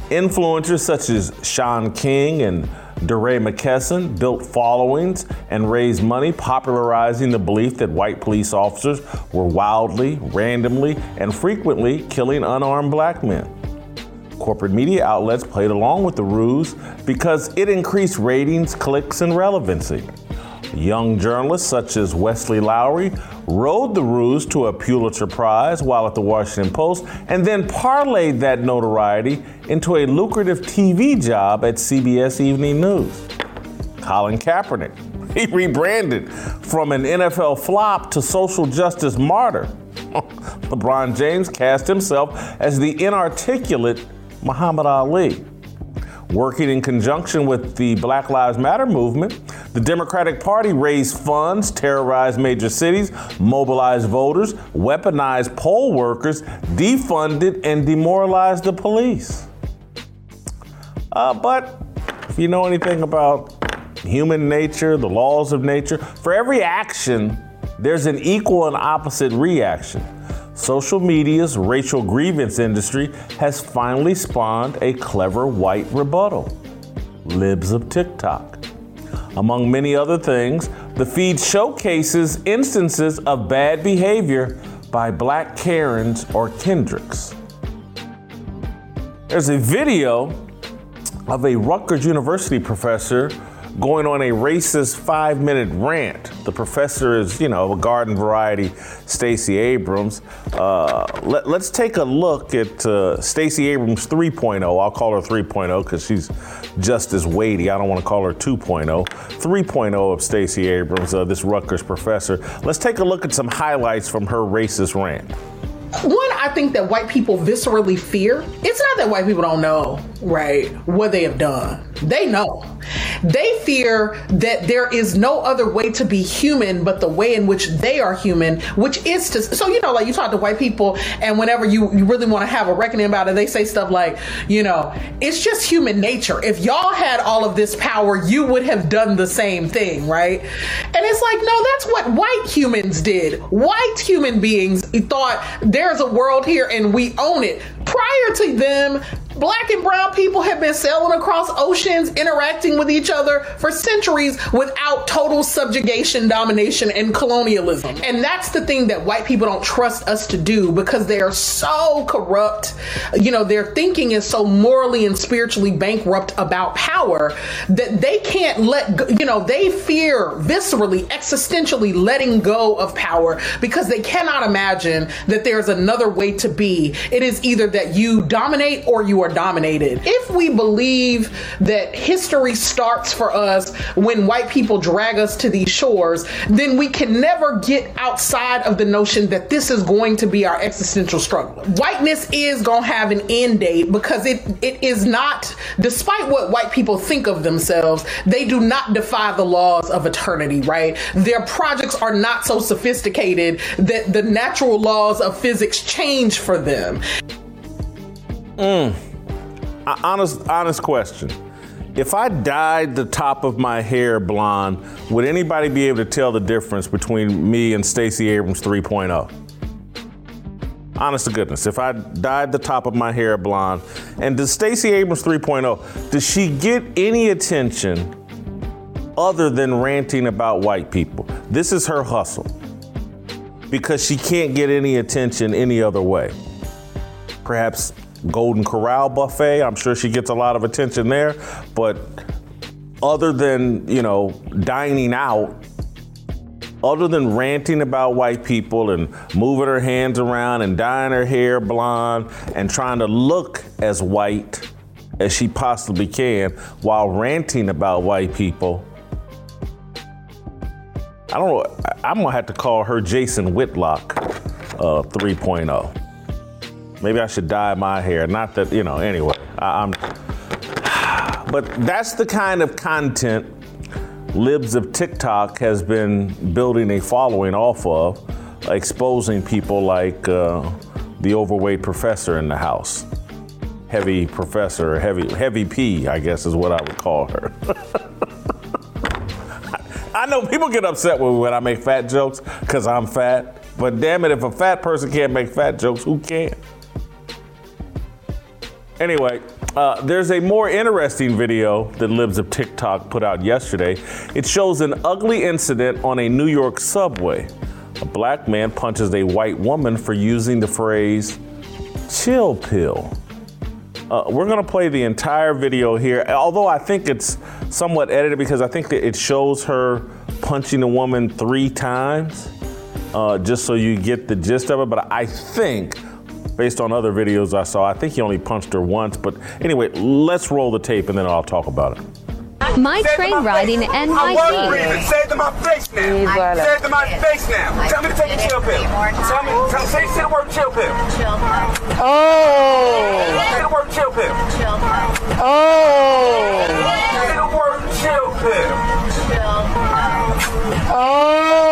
Influencers such as Shaun King and DeRay McKesson built followings and raised money popularizing the belief that white police officers were wildly, randomly, and frequently killing unarmed black men. Corporate media outlets played along with the ruse because it increased ratings, clicks, and relevancy. Young journalists such as Wesley Lowery rode the ruse to a Pulitzer Prize while at the Washington Post and then parlayed that notoriety into a lucrative TV job at CBS Evening News. Colin Kaepernick, he rebranded from an NFL flop to social justice martyr. LeBron James cast himself as the inarticulate Muhammad Ali. Working in conjunction with the Black Lives Matter movement, the Democratic Party raised funds, terrorized major cities, mobilized voters, weaponized poll workers, defunded and demoralized the police. Uh, but if you know anything about human nature, the laws of nature, for every action, there's an equal and opposite reaction. Social media's racial grievance industry has finally spawned a clever white rebuttal Libs of TikTok. Among many other things, the feed showcases instances of bad behavior by black Karens or Kendricks. There's a video of a Rutgers University professor going on a racist five minute rant. The professor is, you know, a garden variety Stacey Abrams. Uh, let, us take a look at uh, Stacey Abrams 3.0. I'll call her 3.0 because she's just as weighty. I don't want to call her 2.0. 3.0 of Stacey Abrams, uh, this Rutgers professor. Let's take a look at some highlights from her racist rant. One, I think that white people viscerally fear. It's not that white people don't know, right, what they have done. They know. They fear that there is no other way to be human but the way in which they are human, which is to. So, you know, like you talk to white people, and whenever you, you really want to have a reckoning about it, they say stuff like, you know, it's just human nature. If y'all had all of this power, you would have done the same thing, right? And it's like, no, that's what white humans did. White human beings thought there's a world here and we own it. Prior to them, Black and brown people have been sailing across oceans, interacting with each other for centuries without total subjugation, domination, and colonialism. And that's the thing that white people don't trust us to do because they are so corrupt. You know, their thinking is so morally and spiritually bankrupt about power that they can't let go, you know, they fear viscerally, existentially letting go of power because they cannot imagine that there's another way to be. It is either that you dominate or you dominated. If we believe that history starts for us when white people drag us to these shores, then we can never get outside of the notion that this is going to be our existential struggle. Whiteness is going to have an end date because it, it is not, despite what white people think of themselves, they do not defy the laws of eternity, right? Their projects are not so sophisticated that the natural laws of physics change for them. Mm honest, honest question. If I dyed the top of my hair blonde, would anybody be able to tell the difference between me and Stacey Abrams 3.0? Honest to goodness, if I dyed the top of my hair blonde, and does Stacey Abrams 3.0, does she get any attention other than ranting about white people? This is her hustle because she can't get any attention any other way. Perhaps Golden Corral buffet. I'm sure she gets a lot of attention there. But other than, you know, dining out, other than ranting about white people and moving her hands around and dyeing her hair blonde and trying to look as white as she possibly can while ranting about white people, I don't know. I'm gonna have to call her Jason Whitlock uh, 3.0. Maybe I should dye my hair. Not that, you know, anyway. I, am But that's the kind of content Libs of TikTok has been building a following off of, exposing people like uh, the overweight professor in the house. Heavy professor, heavy heavy P, I guess is what I would call her. I know people get upset with me when I make fat jokes because I'm fat, but damn it, if a fat person can't make fat jokes, who can? Anyway, uh, there's a more interesting video that Libs of TikTok put out yesterday. It shows an ugly incident on a New York subway. A black man punches a white woman for using the phrase chill pill. Uh, we're going to play the entire video here, although I think it's somewhat edited because I think that it shows her punching the woman three times, uh, just so you get the gist of it. But I think, based on other videos I saw, I think he only punched her once. But anyway, let's roll the tape and then I'll talk about it. My train riding ride in NYC. Say it to my face now. Say it to my face now. Tell me to take a chill pill. Tell me, tell, say, say the word chill pill. Chill pill. Oh. Say the word chill pill. Chill pill. Oh. Say the word chill pill. Chill pill. Oh.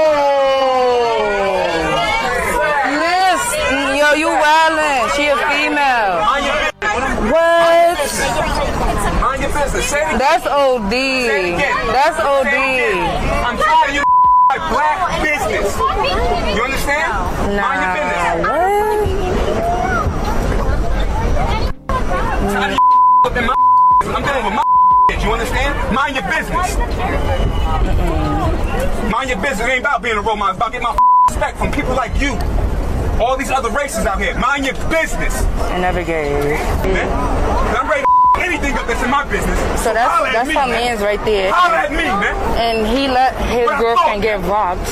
Listen, yo. She a female. What? Mind your business. Say it again. That's OD. Say it again. That's OD. I'm tired of you black business. You understand? Mind your business. I'm tired of you in my I'm dealing with my. You understand? Mind your business. Mind your business. It ain't about being a role model. It's about getting my respect from people like you. All these other races out here. Mind your business. I never gave. Man. I'm ready to anything up that's in my business. So that's holla at that's me, my man. man's right there. Holla at me, man. And he let his What girlfriend get robbed.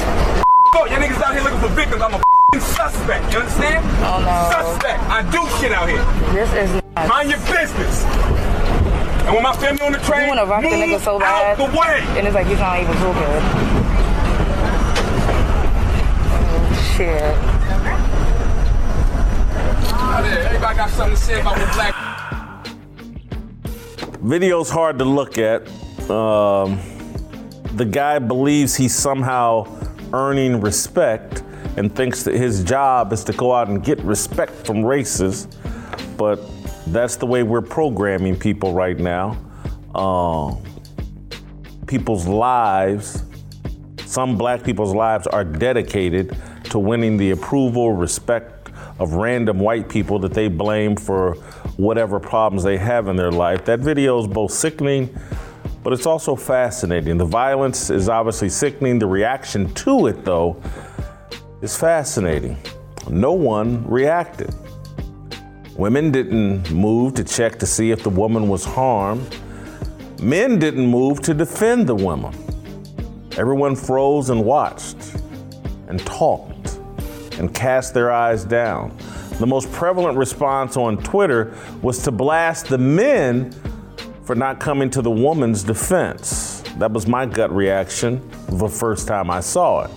Fuck, y'all niggas out here looking for victims. I'm a f***ing suspect. You understand? Oh no. Suspect. I do shit out here. This is nuts. Mind your business. And when my family on the train, You wanna rock the nigga so out bad. the way. And it's like he's not even good. Oh, shit. Out there, Everybody got something to say about black. Video's hard to look at. Um, the guy believes he's somehow earning respect and thinks that his job is to go out and get respect from races, but that's the way we're programming people right now. Um, people's lives, some black people's lives are dedicated to winning the approval, respect of random white people that they blame for whatever problems they have in their life. That video is both sickening, but it's also fascinating. The violence is obviously sickening. The reaction to it, though, is fascinating. No one reacted. Women didn't move to check to see if the woman was harmed. Men didn't move to defend the woman. Everyone froze and watched and talked and cast their eyes down. The most prevalent response on Twitter was to blast the men for not coming to the woman's defense. That was my gut reaction the first time I saw it.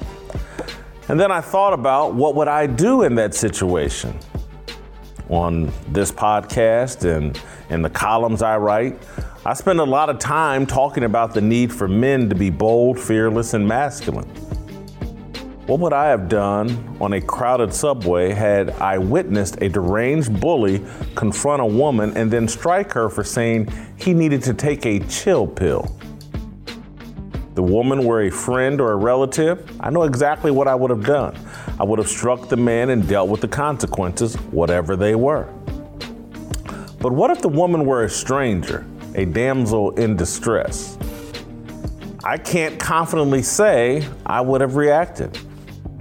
And then I thought about what would I do in that situation? On this podcast and in the columns I write, I spend a lot of time talking about the need for men to be bold, fearless, and masculine. What would I have done on a crowded subway had I witnessed a deranged bully confront a woman and then strike her for saying he needed to take a chill pill? The woman were a friend or a relative, I know exactly what I would have done. I would have struck the man and dealt with the consequences, whatever they were. But what if the woman were a stranger, a damsel in distress? I can't confidently say I would have reacted.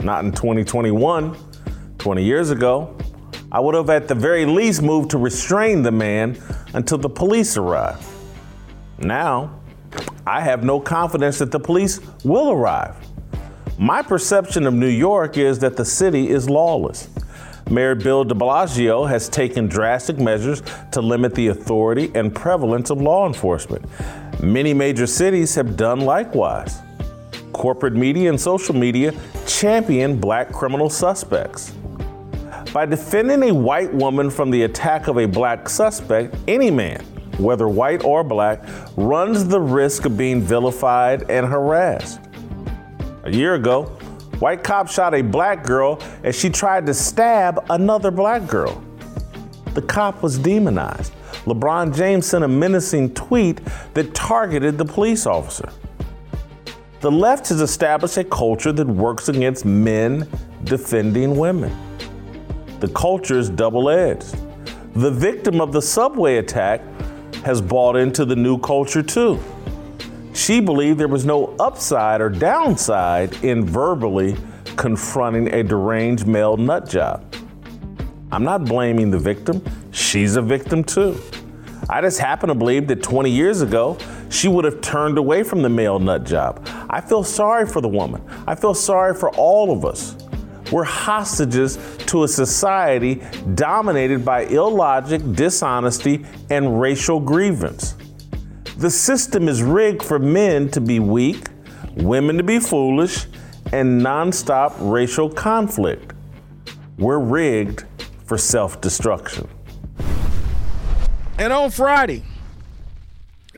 Not in 2021, 20 years ago. I would have at the very least moved to restrain the man until the police arrived. Now, I have no confidence that the police will arrive. My perception of New York is that the city is lawless. Mayor Bill de Blasio has taken drastic measures to limit the authority and prevalence of law enforcement. Many major cities have done likewise. Corporate media and social media champion black criminal suspects. By defending a white woman from the attack of a black suspect, any man, whether white or black, runs the risk of being vilified and harassed. A year ago, White cop shot a black girl as she tried to stab another black girl. The cop was demonized. LeBron James sent a menacing tweet that targeted the police officer. The left has established a culture that works against men defending women. The culture is double edged. The victim of the subway attack has bought into the new culture too. She believed there was no upside or downside in verbally confronting a deranged male nut job. I'm not blaming the victim, she's a victim too. I just happen to believe that 20 years ago, she would have turned away from the male nut job. I feel sorry for the woman. I feel sorry for all of us. We're hostages to a society dominated by illogic, dishonesty, and racial grievance. The system is rigged for men to be weak, women to be foolish, and nonstop racial conflict. We're rigged for self destruction. And on Friday,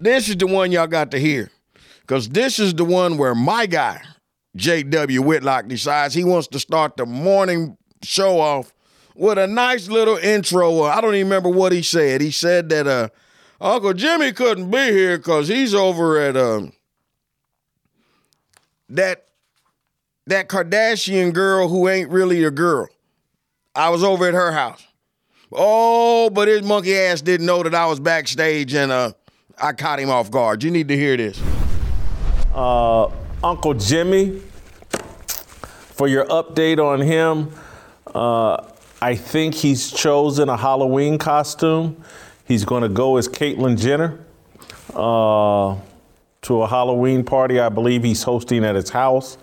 this is the one y'all got to hear. Because this is the one where my guy, J.W. Whitlock, decides he wants to start the morning show off with a nice little intro. I don't even remember what he said. He said that uh, Uncle Jimmy couldn't be here because he's over at um, that that Kardashian girl who ain't really a girl. I was over at her house. Oh, but his monkey ass didn't know that I was backstage and uh, I caught him off guard. You need to hear this. Uh, Uncle Jimmy, for your update on him, uh, I think he's chosen a Halloween costume. He's going to go as Caitlyn Jenner uh, to a Halloween party. I believe he's hosting at his house.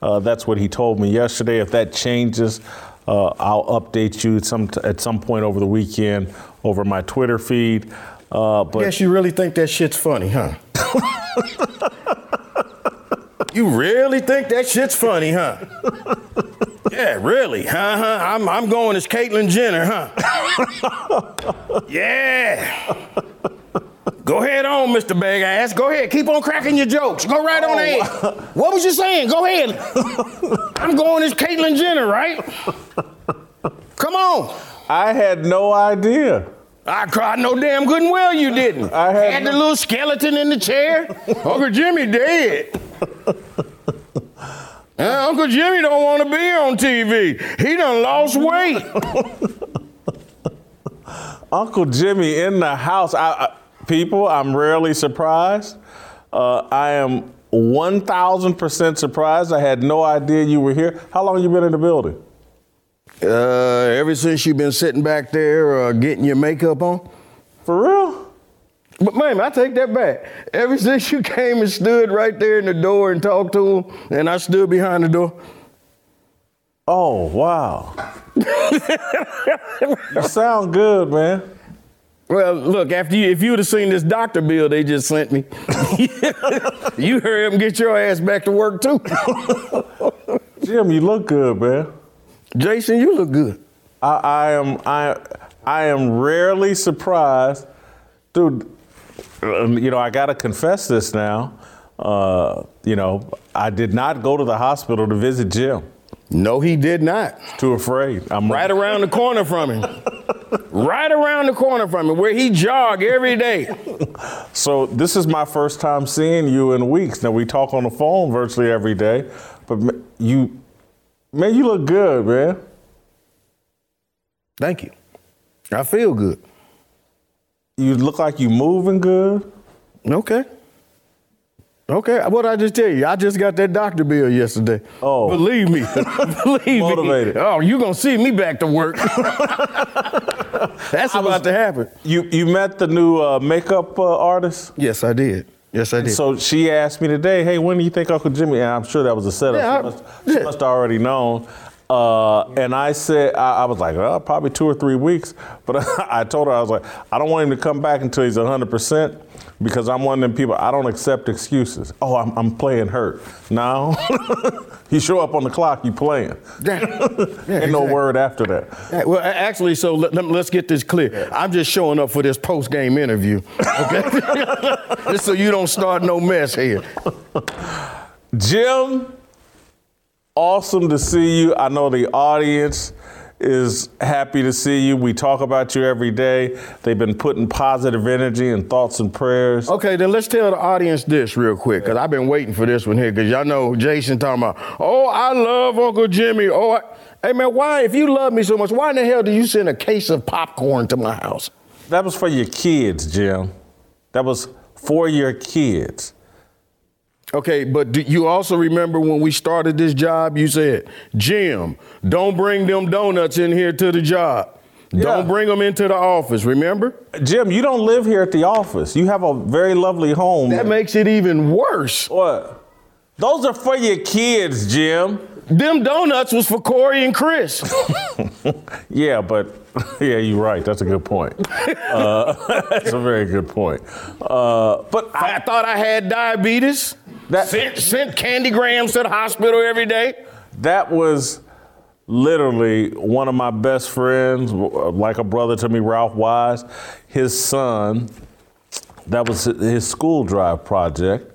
Uh, that's what he told me yesterday. If that changes, uh, I'll update you some at some point over the weekend over my Twitter feed. Uh, but Guess you really think that shit's funny, huh? you really think that shit's funny, huh? Yeah, really, huh? huh? I'm, I'm going as Caitlyn Jenner, huh? yeah. Go ahead on, Mr. Big Ass. Go ahead. Keep on cracking your jokes. Go right on ahead. What was you saying? Go ahead. I'm going as Caitlyn Jenner, right? Come on. I had no idea. I cried no damn good and well you didn't. I had, had the little skeleton in the chair. Uncle Jimmy dead. Uh, Uncle Jimmy don't want to be on TV. He done lost weight. Uncle Jimmy in the house. I, I, people, I'm rarely surprised. Uh, I am 1,000% surprised. I had no idea you were here. How long you been in the building? Uh, ever since you've been sitting back there uh, getting your makeup on. For real? But man, I take that back. Ever since you came and stood right there in the door and talked to him, and I stood behind the door. Oh wow! you sound good, man. Well, look, after you, if you would have seen this doctor bill they just sent me, you hurry up and get your ass back to work too. Jim, you look good, man. Jason, you look good. I, I am I I am rarely surprised, dude. um, You know, I gotta confess this now. Uh, you know, I did not go to the hospital to visit Jim. No, he did not. Too afraid. I'm right around the corner from him. right around the corner from him, where he jog every day. So this is my first time seeing you in weeks. Now we talk on the phone virtually every day, but you, man, you look good, man. Thank you. I feel good. You look like you moving good. Okay. Okay, what I just tell you? I just got that doctor bill yesterday. Oh, believe me, believe Motivated. me. Oh, you gonna see me back to work? That's about to happen. You you met the new uh, makeup uh, artist? Yes, I did. Yes, I did. So she asked me today, "Hey, when do you think Uncle Jimmy?" And I'm sure that was a setup. Yeah, I- she must, she must have already known. Uh, and I said, I, I was like, well, probably two or three weeks. But I told her, I was like, I don't want him to come back until he's 100% because I'm one of them people, I don't accept excuses. Oh, I'm, I'm playing hurt. No. you show up on the clock, you playing. Ain't no word after that. Yeah, well, actually, so let, us get this clear. I'm just showing up for this post game interview, okay? just so you don't start no mess here. Jim, awesome to see you. I know the audience is happy to see you. We talk about you every day. They've been putting positive energy and thoughts and prayers. Okay, then let's tell the audience this real quick, because I've been waiting for this one here, because y'all know Jason talking about, oh, I love Uncle Jimmy. Oh, I... hey man, why, if you love me so much, why in the hell do you send a case of popcorn to my house? That was for your kids, Jim. That was for your kids. Okay, but do you also remember when we started this job, you said, Jim, don't bring them donuts in here to the job. Don't bring them into the office, remember? Jim, you don't live here at the office. You have a very lovely home. That makes it even worse. What? Those are for your kids, Jim. Them donuts was for Corey and Chris. yeah, but yeah, you're right. That's a good point. Uh, that's a very good point. Uh, but I, thought I had diabetes. That sent, sent candy grams to the hospital every day. That was literally one of my best friends, like a brother to me, Ralph Wise. His son, that was his school drive project.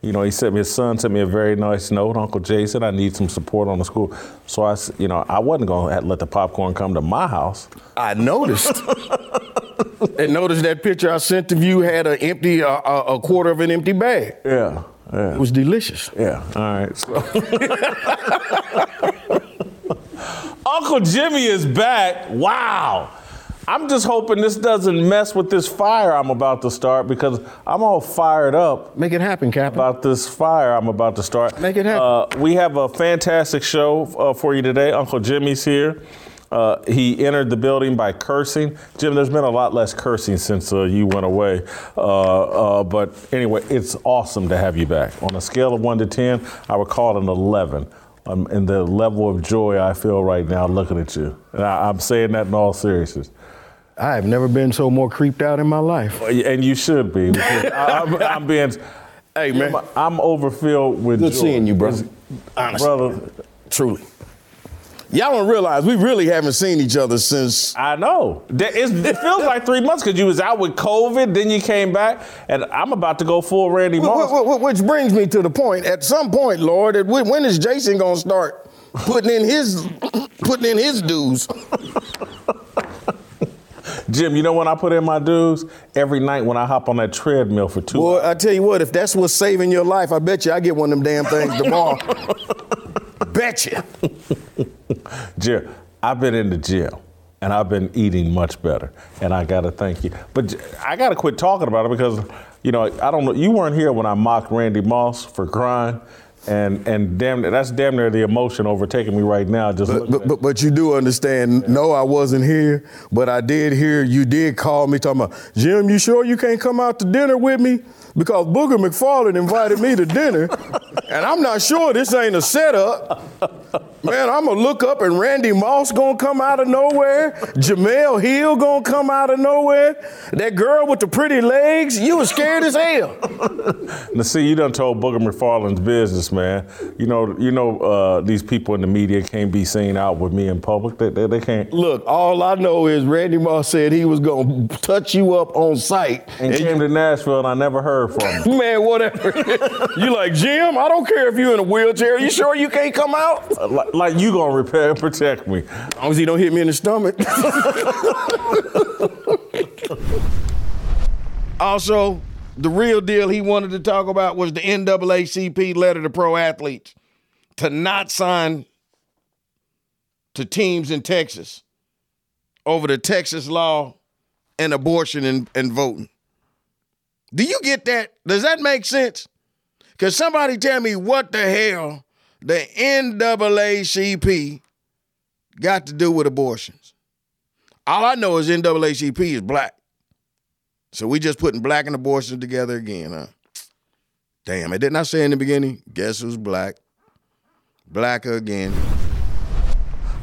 You know, he sent me, his son sent me a very nice note. Uncle Jason, I need some support on the school. So I, you know, I wasn't going to let the popcorn come to my house. I noticed. and notice that picture I sent to you had an empty, uh, a a quarter of an empty bag. Yeah, yeah. It was delicious. Yeah, all right. So. Uncle Jimmy is back. Wow. I'm just hoping this doesn't mess with this fire I'm about to start because I'm all fired up. Make it happen, Cap. About this fire I'm about to start. Make it happen. Uh, we have a fantastic show uh, for you today. Uncle Jimmy's here. Uh, he entered the building by cursing. Jim, there's been a lot less cursing since uh, you went away. Uh, uh, but anyway, it's awesome to have you back. On a scale of 1 to 10, I would call it an 11. Um, and the level of joy I feel right now looking at you. And I, I'm saying that in all seriousness. I have never been so more creeped out in my life. And you should be. I, am I'm being. Hey, man. I'm overfilled with Good joy. seeing you, brother. Honestly. Brother, Truly. Y'all don't realize we really haven't seen each other since. I know. Is- It feels like three months because you was out with COVID, then you came back, and I'm about to go full Randy Moss. wh- wh- Which brings me to the point. At some point, Lord, when when is Jason gonna start putting in his putting in his dues? Jim, you know when I put in my dues? Every night when I hop on that treadmill for two Well, I tell you what, if that's what's saving your life, I bet you I get one of them damn things tomorrow. bet you. Jim, I've been in the gym and I've been eating much better, and I gotta thank you. But I gotta quit talking about it because, you know, I don't know. You weren't here when I mocked Randy Moss for crying, and and damn, that's damn near the emotion overtaking me right now. Just But, but, but, but you do understand, no, I wasn't here, but I did hear you did call me talking about, Jim, you sure you can't come out to dinner with me? Because Booger McFarland invited me to dinner, and I'm not sure this ain't a setup. Man, I'm gonna look up and Randy Moss gonna come out of nowhere. Jemele Hill gonna come out of nowhere. That girl with the pretty legs, you was scared as hell. Now, see, you done told Booger McFarland's business, man. You know, you know, uh, these people in the media can't be seen out with me in public. They, they, they can't. Look, all I know is Randy Moss said he was gonna touch you up on sight. And came to Nashville, and I never heard from him. Man, whatever. you like, Jim, I don't care if you're in a wheelchair. You sure you can't come out? like, like you gonna repair and protect me. As long as he don't hit me in the stomach. also, the real deal he wanted to talk about was the NAACP letter to pro athletes to not sign to teams in Texas over the Texas law and abortion and, and voting. Do you get that? Does that make sense? Because somebody tell me what the hell the NAACP got to do with abortions. All I know is NAACP is black. So we just putting black and abortion together again, huh? Damn, it didn't I say in the beginning? Guess who's black? Blacker again.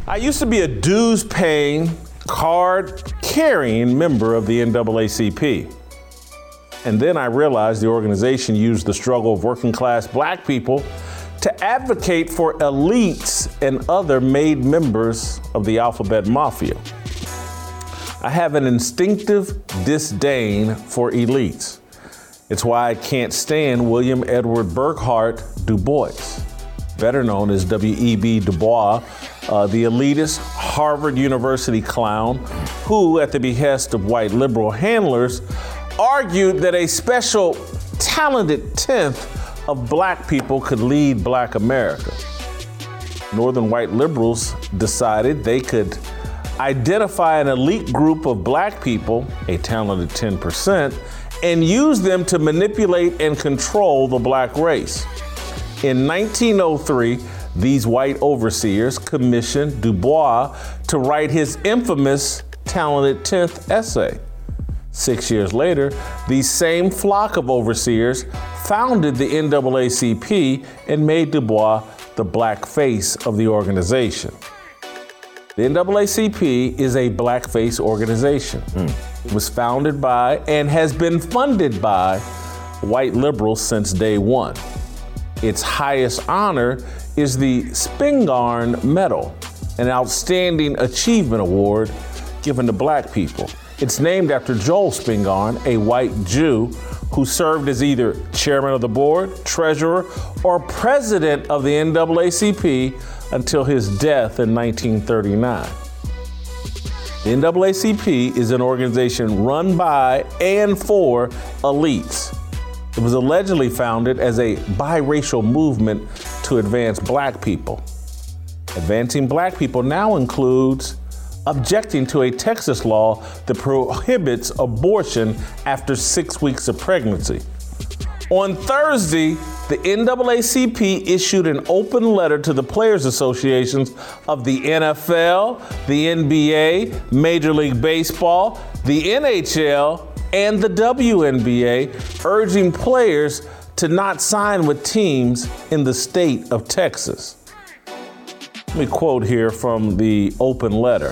I used to be a dues paying, card carrying member of the NAACP. And then I realized the organization used the struggle of working class black people to advocate for elites and other made members of the alphabet mafia. I have an instinctive disdain for elites. It's why I can't stand William Edward Burghardt Du Bois. better known as W.E.B. Du Bois, uh, the elitist Harvard University clown, who, at the behest of white liberal handlers, argued that a special talented tenth of black people could lead black America. Northern white liberals decided they could identify an elite group of black people, a talented 10%, and use them to manipulate and control the black race. In 1903, these white overseers commissioned Du Bois to write his infamous Talented 10th essay. Six years later, these same flock of overseers founded the NAACP and made Du Bois the black face of the organization. The NAACP is a blackface organization. It was founded by and has been funded by white liberals since day one. Its highest honor is the Spingarn Medal, an outstanding achievement award given to black people. It's named after Joel Spingarn, a white Jew who served as either chairman of the board, treasurer, or president of the NAACP until his death in 1939. The NAACP is an organization run by and for elites. It was allegedly founded as a biracial movement to advance black people. Advancing black people now includes objecting to a Texas law that prohibits abortion after six weeks of pregnancy. On Thursday, the NAACP issued an open letter to the players' associations of the NFL, the NBA, Major League Baseball, the NHL, and the WNBA, urging players to not sign with teams in the state of Texas. Let me quote here from the open letter.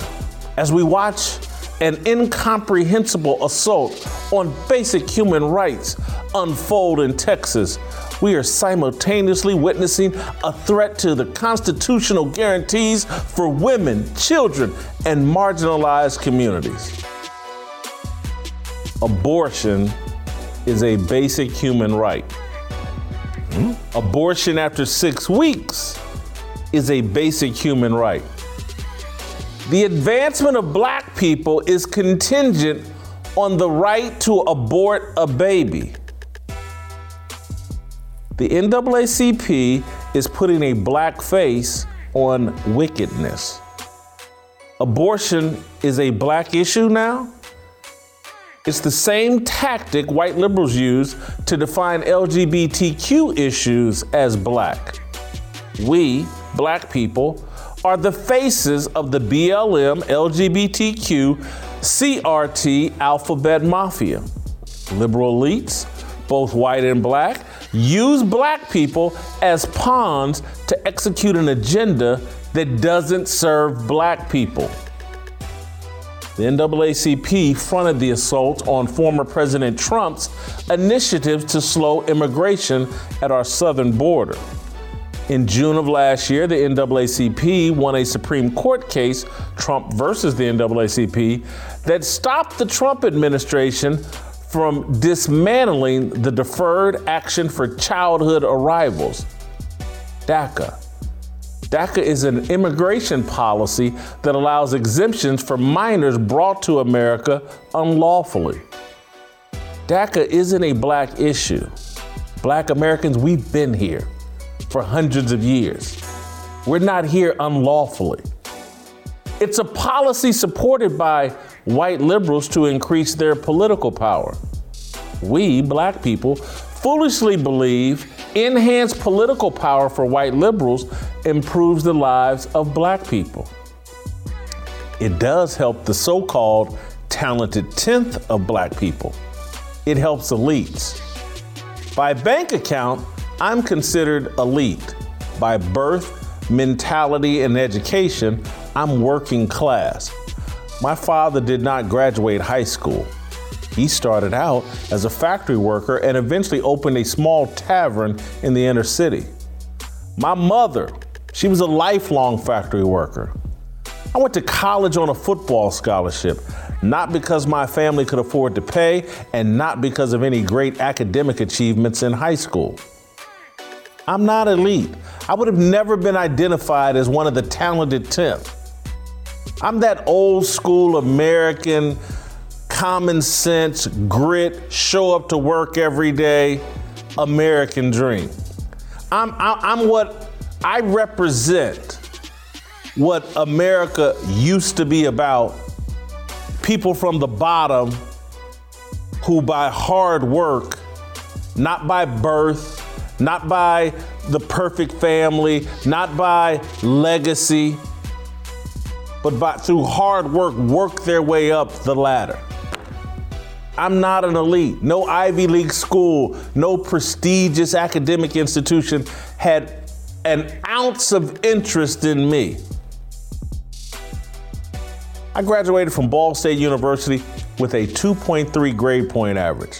As we watch an incomprehensible assault on basic human rights unfold in Texas, we are simultaneously witnessing a threat to the constitutional guarantees for women, children, and marginalized communities. Abortion is a basic human right. Hmm? Abortion after six weeks is a basic human right. The advancement of black people is contingent on the right to abort a baby. The NAACP is putting a black face on wickedness. Abortion is a black issue now? It's the same tactic white liberals use to define LGBTQ issues as black. We, black people, are the faces of the BLM LGBTQ CRT alphabet mafia. Liberal elites, both white and black, use black people as pawns to execute an agenda that doesn't serve black people. The NAACP fronted the assault on former President Trump's initiatives to slow immigration at our southern border. In June of last year, the NAACP won a Supreme Court case, Trump versus the NAACP, that stopped the Trump administration from dismantling the Deferred Action for Childhood Arrivals, DACA. DACA is an immigration policy that allows exemptions for minors brought to America unlawfully. DACA isn't a black issue. Black Americans, we've been here for hundreds of years. We're not here unlawfully. It's a policy supported by white liberals to increase their political power. We, black people, foolishly believe enhanced political power for white liberals improves the lives of black people. It does help the so called talented tenth of black people. It helps elites. By bank account, I'm considered elite. By birth, mentality, and education, I'm working class. My father did not graduate high school. He started out as a factory worker and eventually opened a small tavern in the inner city. My mother, she was a lifelong factory worker. I went to college on a football scholarship, not because my family could afford to pay and not because of any great academic achievements in high school. I'm not elite. I would have never been identified as one of the talented 10th. I'm that old school American, common sense, grit, show up to work every day, American dream. I'm, I'm what I represent what America used to be about people from the bottom who, by hard work, not by birth, not by the perfect family, not by legacy, but by, through hard work, work their way up the ladder. I'm not an elite. No Ivy League school, no prestigious academic institution had an ounce of interest in me. I graduated from Ball State University with a 2.3 grade point average.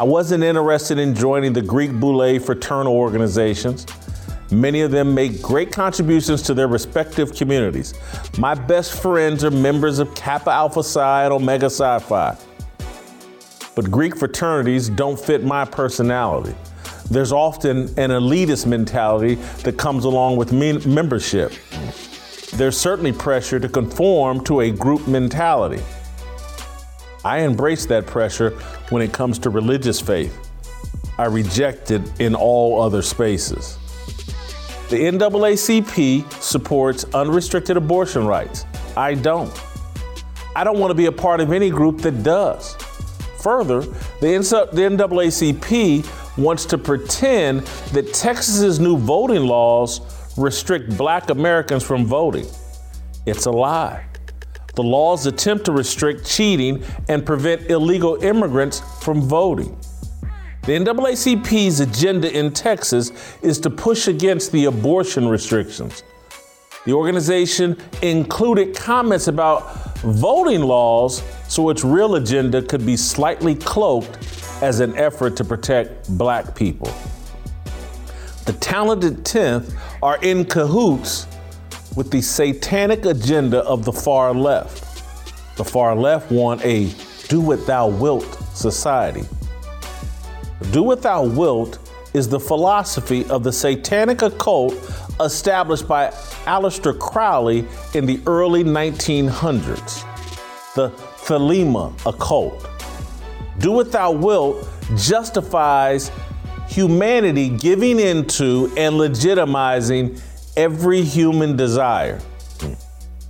I wasn't interested in joining the Greek Boule fraternal organizations. Many of them make great contributions to their respective communities. My best friends are members of Kappa Alpha Psi and Omega Psi Phi. But Greek fraternities don't fit my personality. There's often an elitist mentality that comes along with membership. There's certainly pressure to conform to a group mentality. I embrace that pressure when it comes to religious faith. I reject it in all other spaces. The NAACP supports unrestricted abortion rights. I don't. I don't want to be a part of any group that does. Further, the NAACP wants to pretend that Texas's new voting laws restrict black Americans from voting. It's a lie. The laws attempt to restrict cheating and prevent illegal immigrants from voting. The NAACP's agenda in Texas is to push against the abortion restrictions. The organization included comments about voting laws so its real agenda could be slightly cloaked as an effort to protect black people. The talented 10th are in cahoots with the satanic agenda of the far left. The far left want a do what thou wilt society. Do what thou wilt is the philosophy of the satanic occult established by Aleister Crowley in the early 1900s, the Thelema occult. Do what thou wilt justifies humanity giving into and legitimizing every human desire.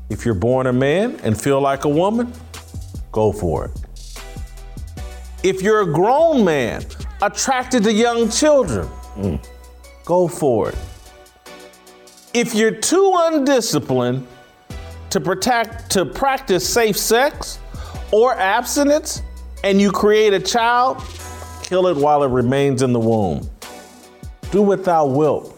If you're born a man and feel like a woman, go for it. If you're a grown man attracted to young children, go for it. If you're too undisciplined to protect to practice safe sex or abstinence and you create a child, kill it while it remains in the womb. Do what thou wilt.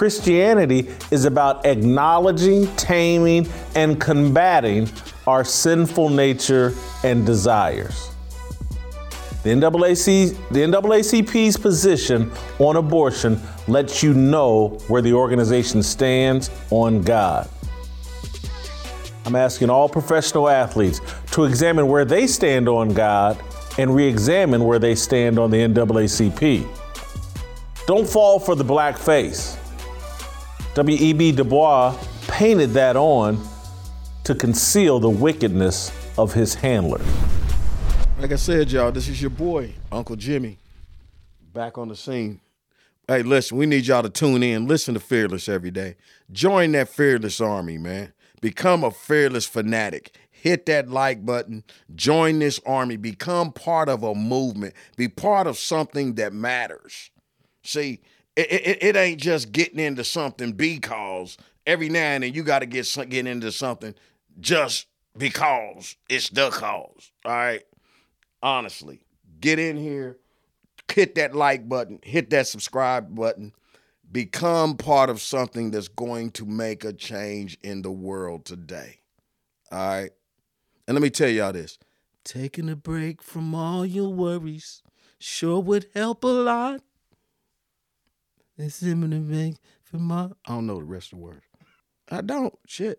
Christianity is about acknowledging, taming, and combating our sinful nature and desires. The, NAAC, the NAACP's position on abortion lets you know where the organization stands on God. I'm asking all professional athletes to examine where they stand on God and re examine where they stand on the NAACP. Don't fall for the black face. W.E.B. Du Bois painted that on to conceal the wickedness of his handler. Like I said, y'all, this is your boy, Uncle Jimmy, back on the scene. Hey, listen, we need y'all to tune in. Listen to Fearless every day. Join that Fearless army, man. Become a Fearless fanatic. Hit that like button. Join this army. Become part of a movement. Be part of something that matters. See, it, it, it ain't just getting into something because every now and then you got to get get into something just because it's the cause. All right, honestly, get in here, hit that like button, hit that subscribe button, become part of something that's going to make a change in the world today. All right, and let me tell y'all this: taking a break from all your worries sure would help a lot. Him in the bank for my. I don't know the rest of the words. I don't. Shit.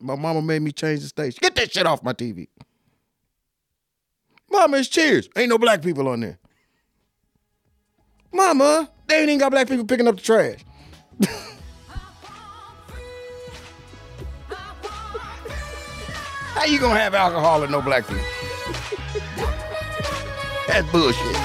My mama made me change the station. Get that shit off my TV. Mama, it's cheers. Ain't no black people on there. Mama, they ain't even got black people picking up the trash. How you gonna have alcohol and no black people? That's bullshit.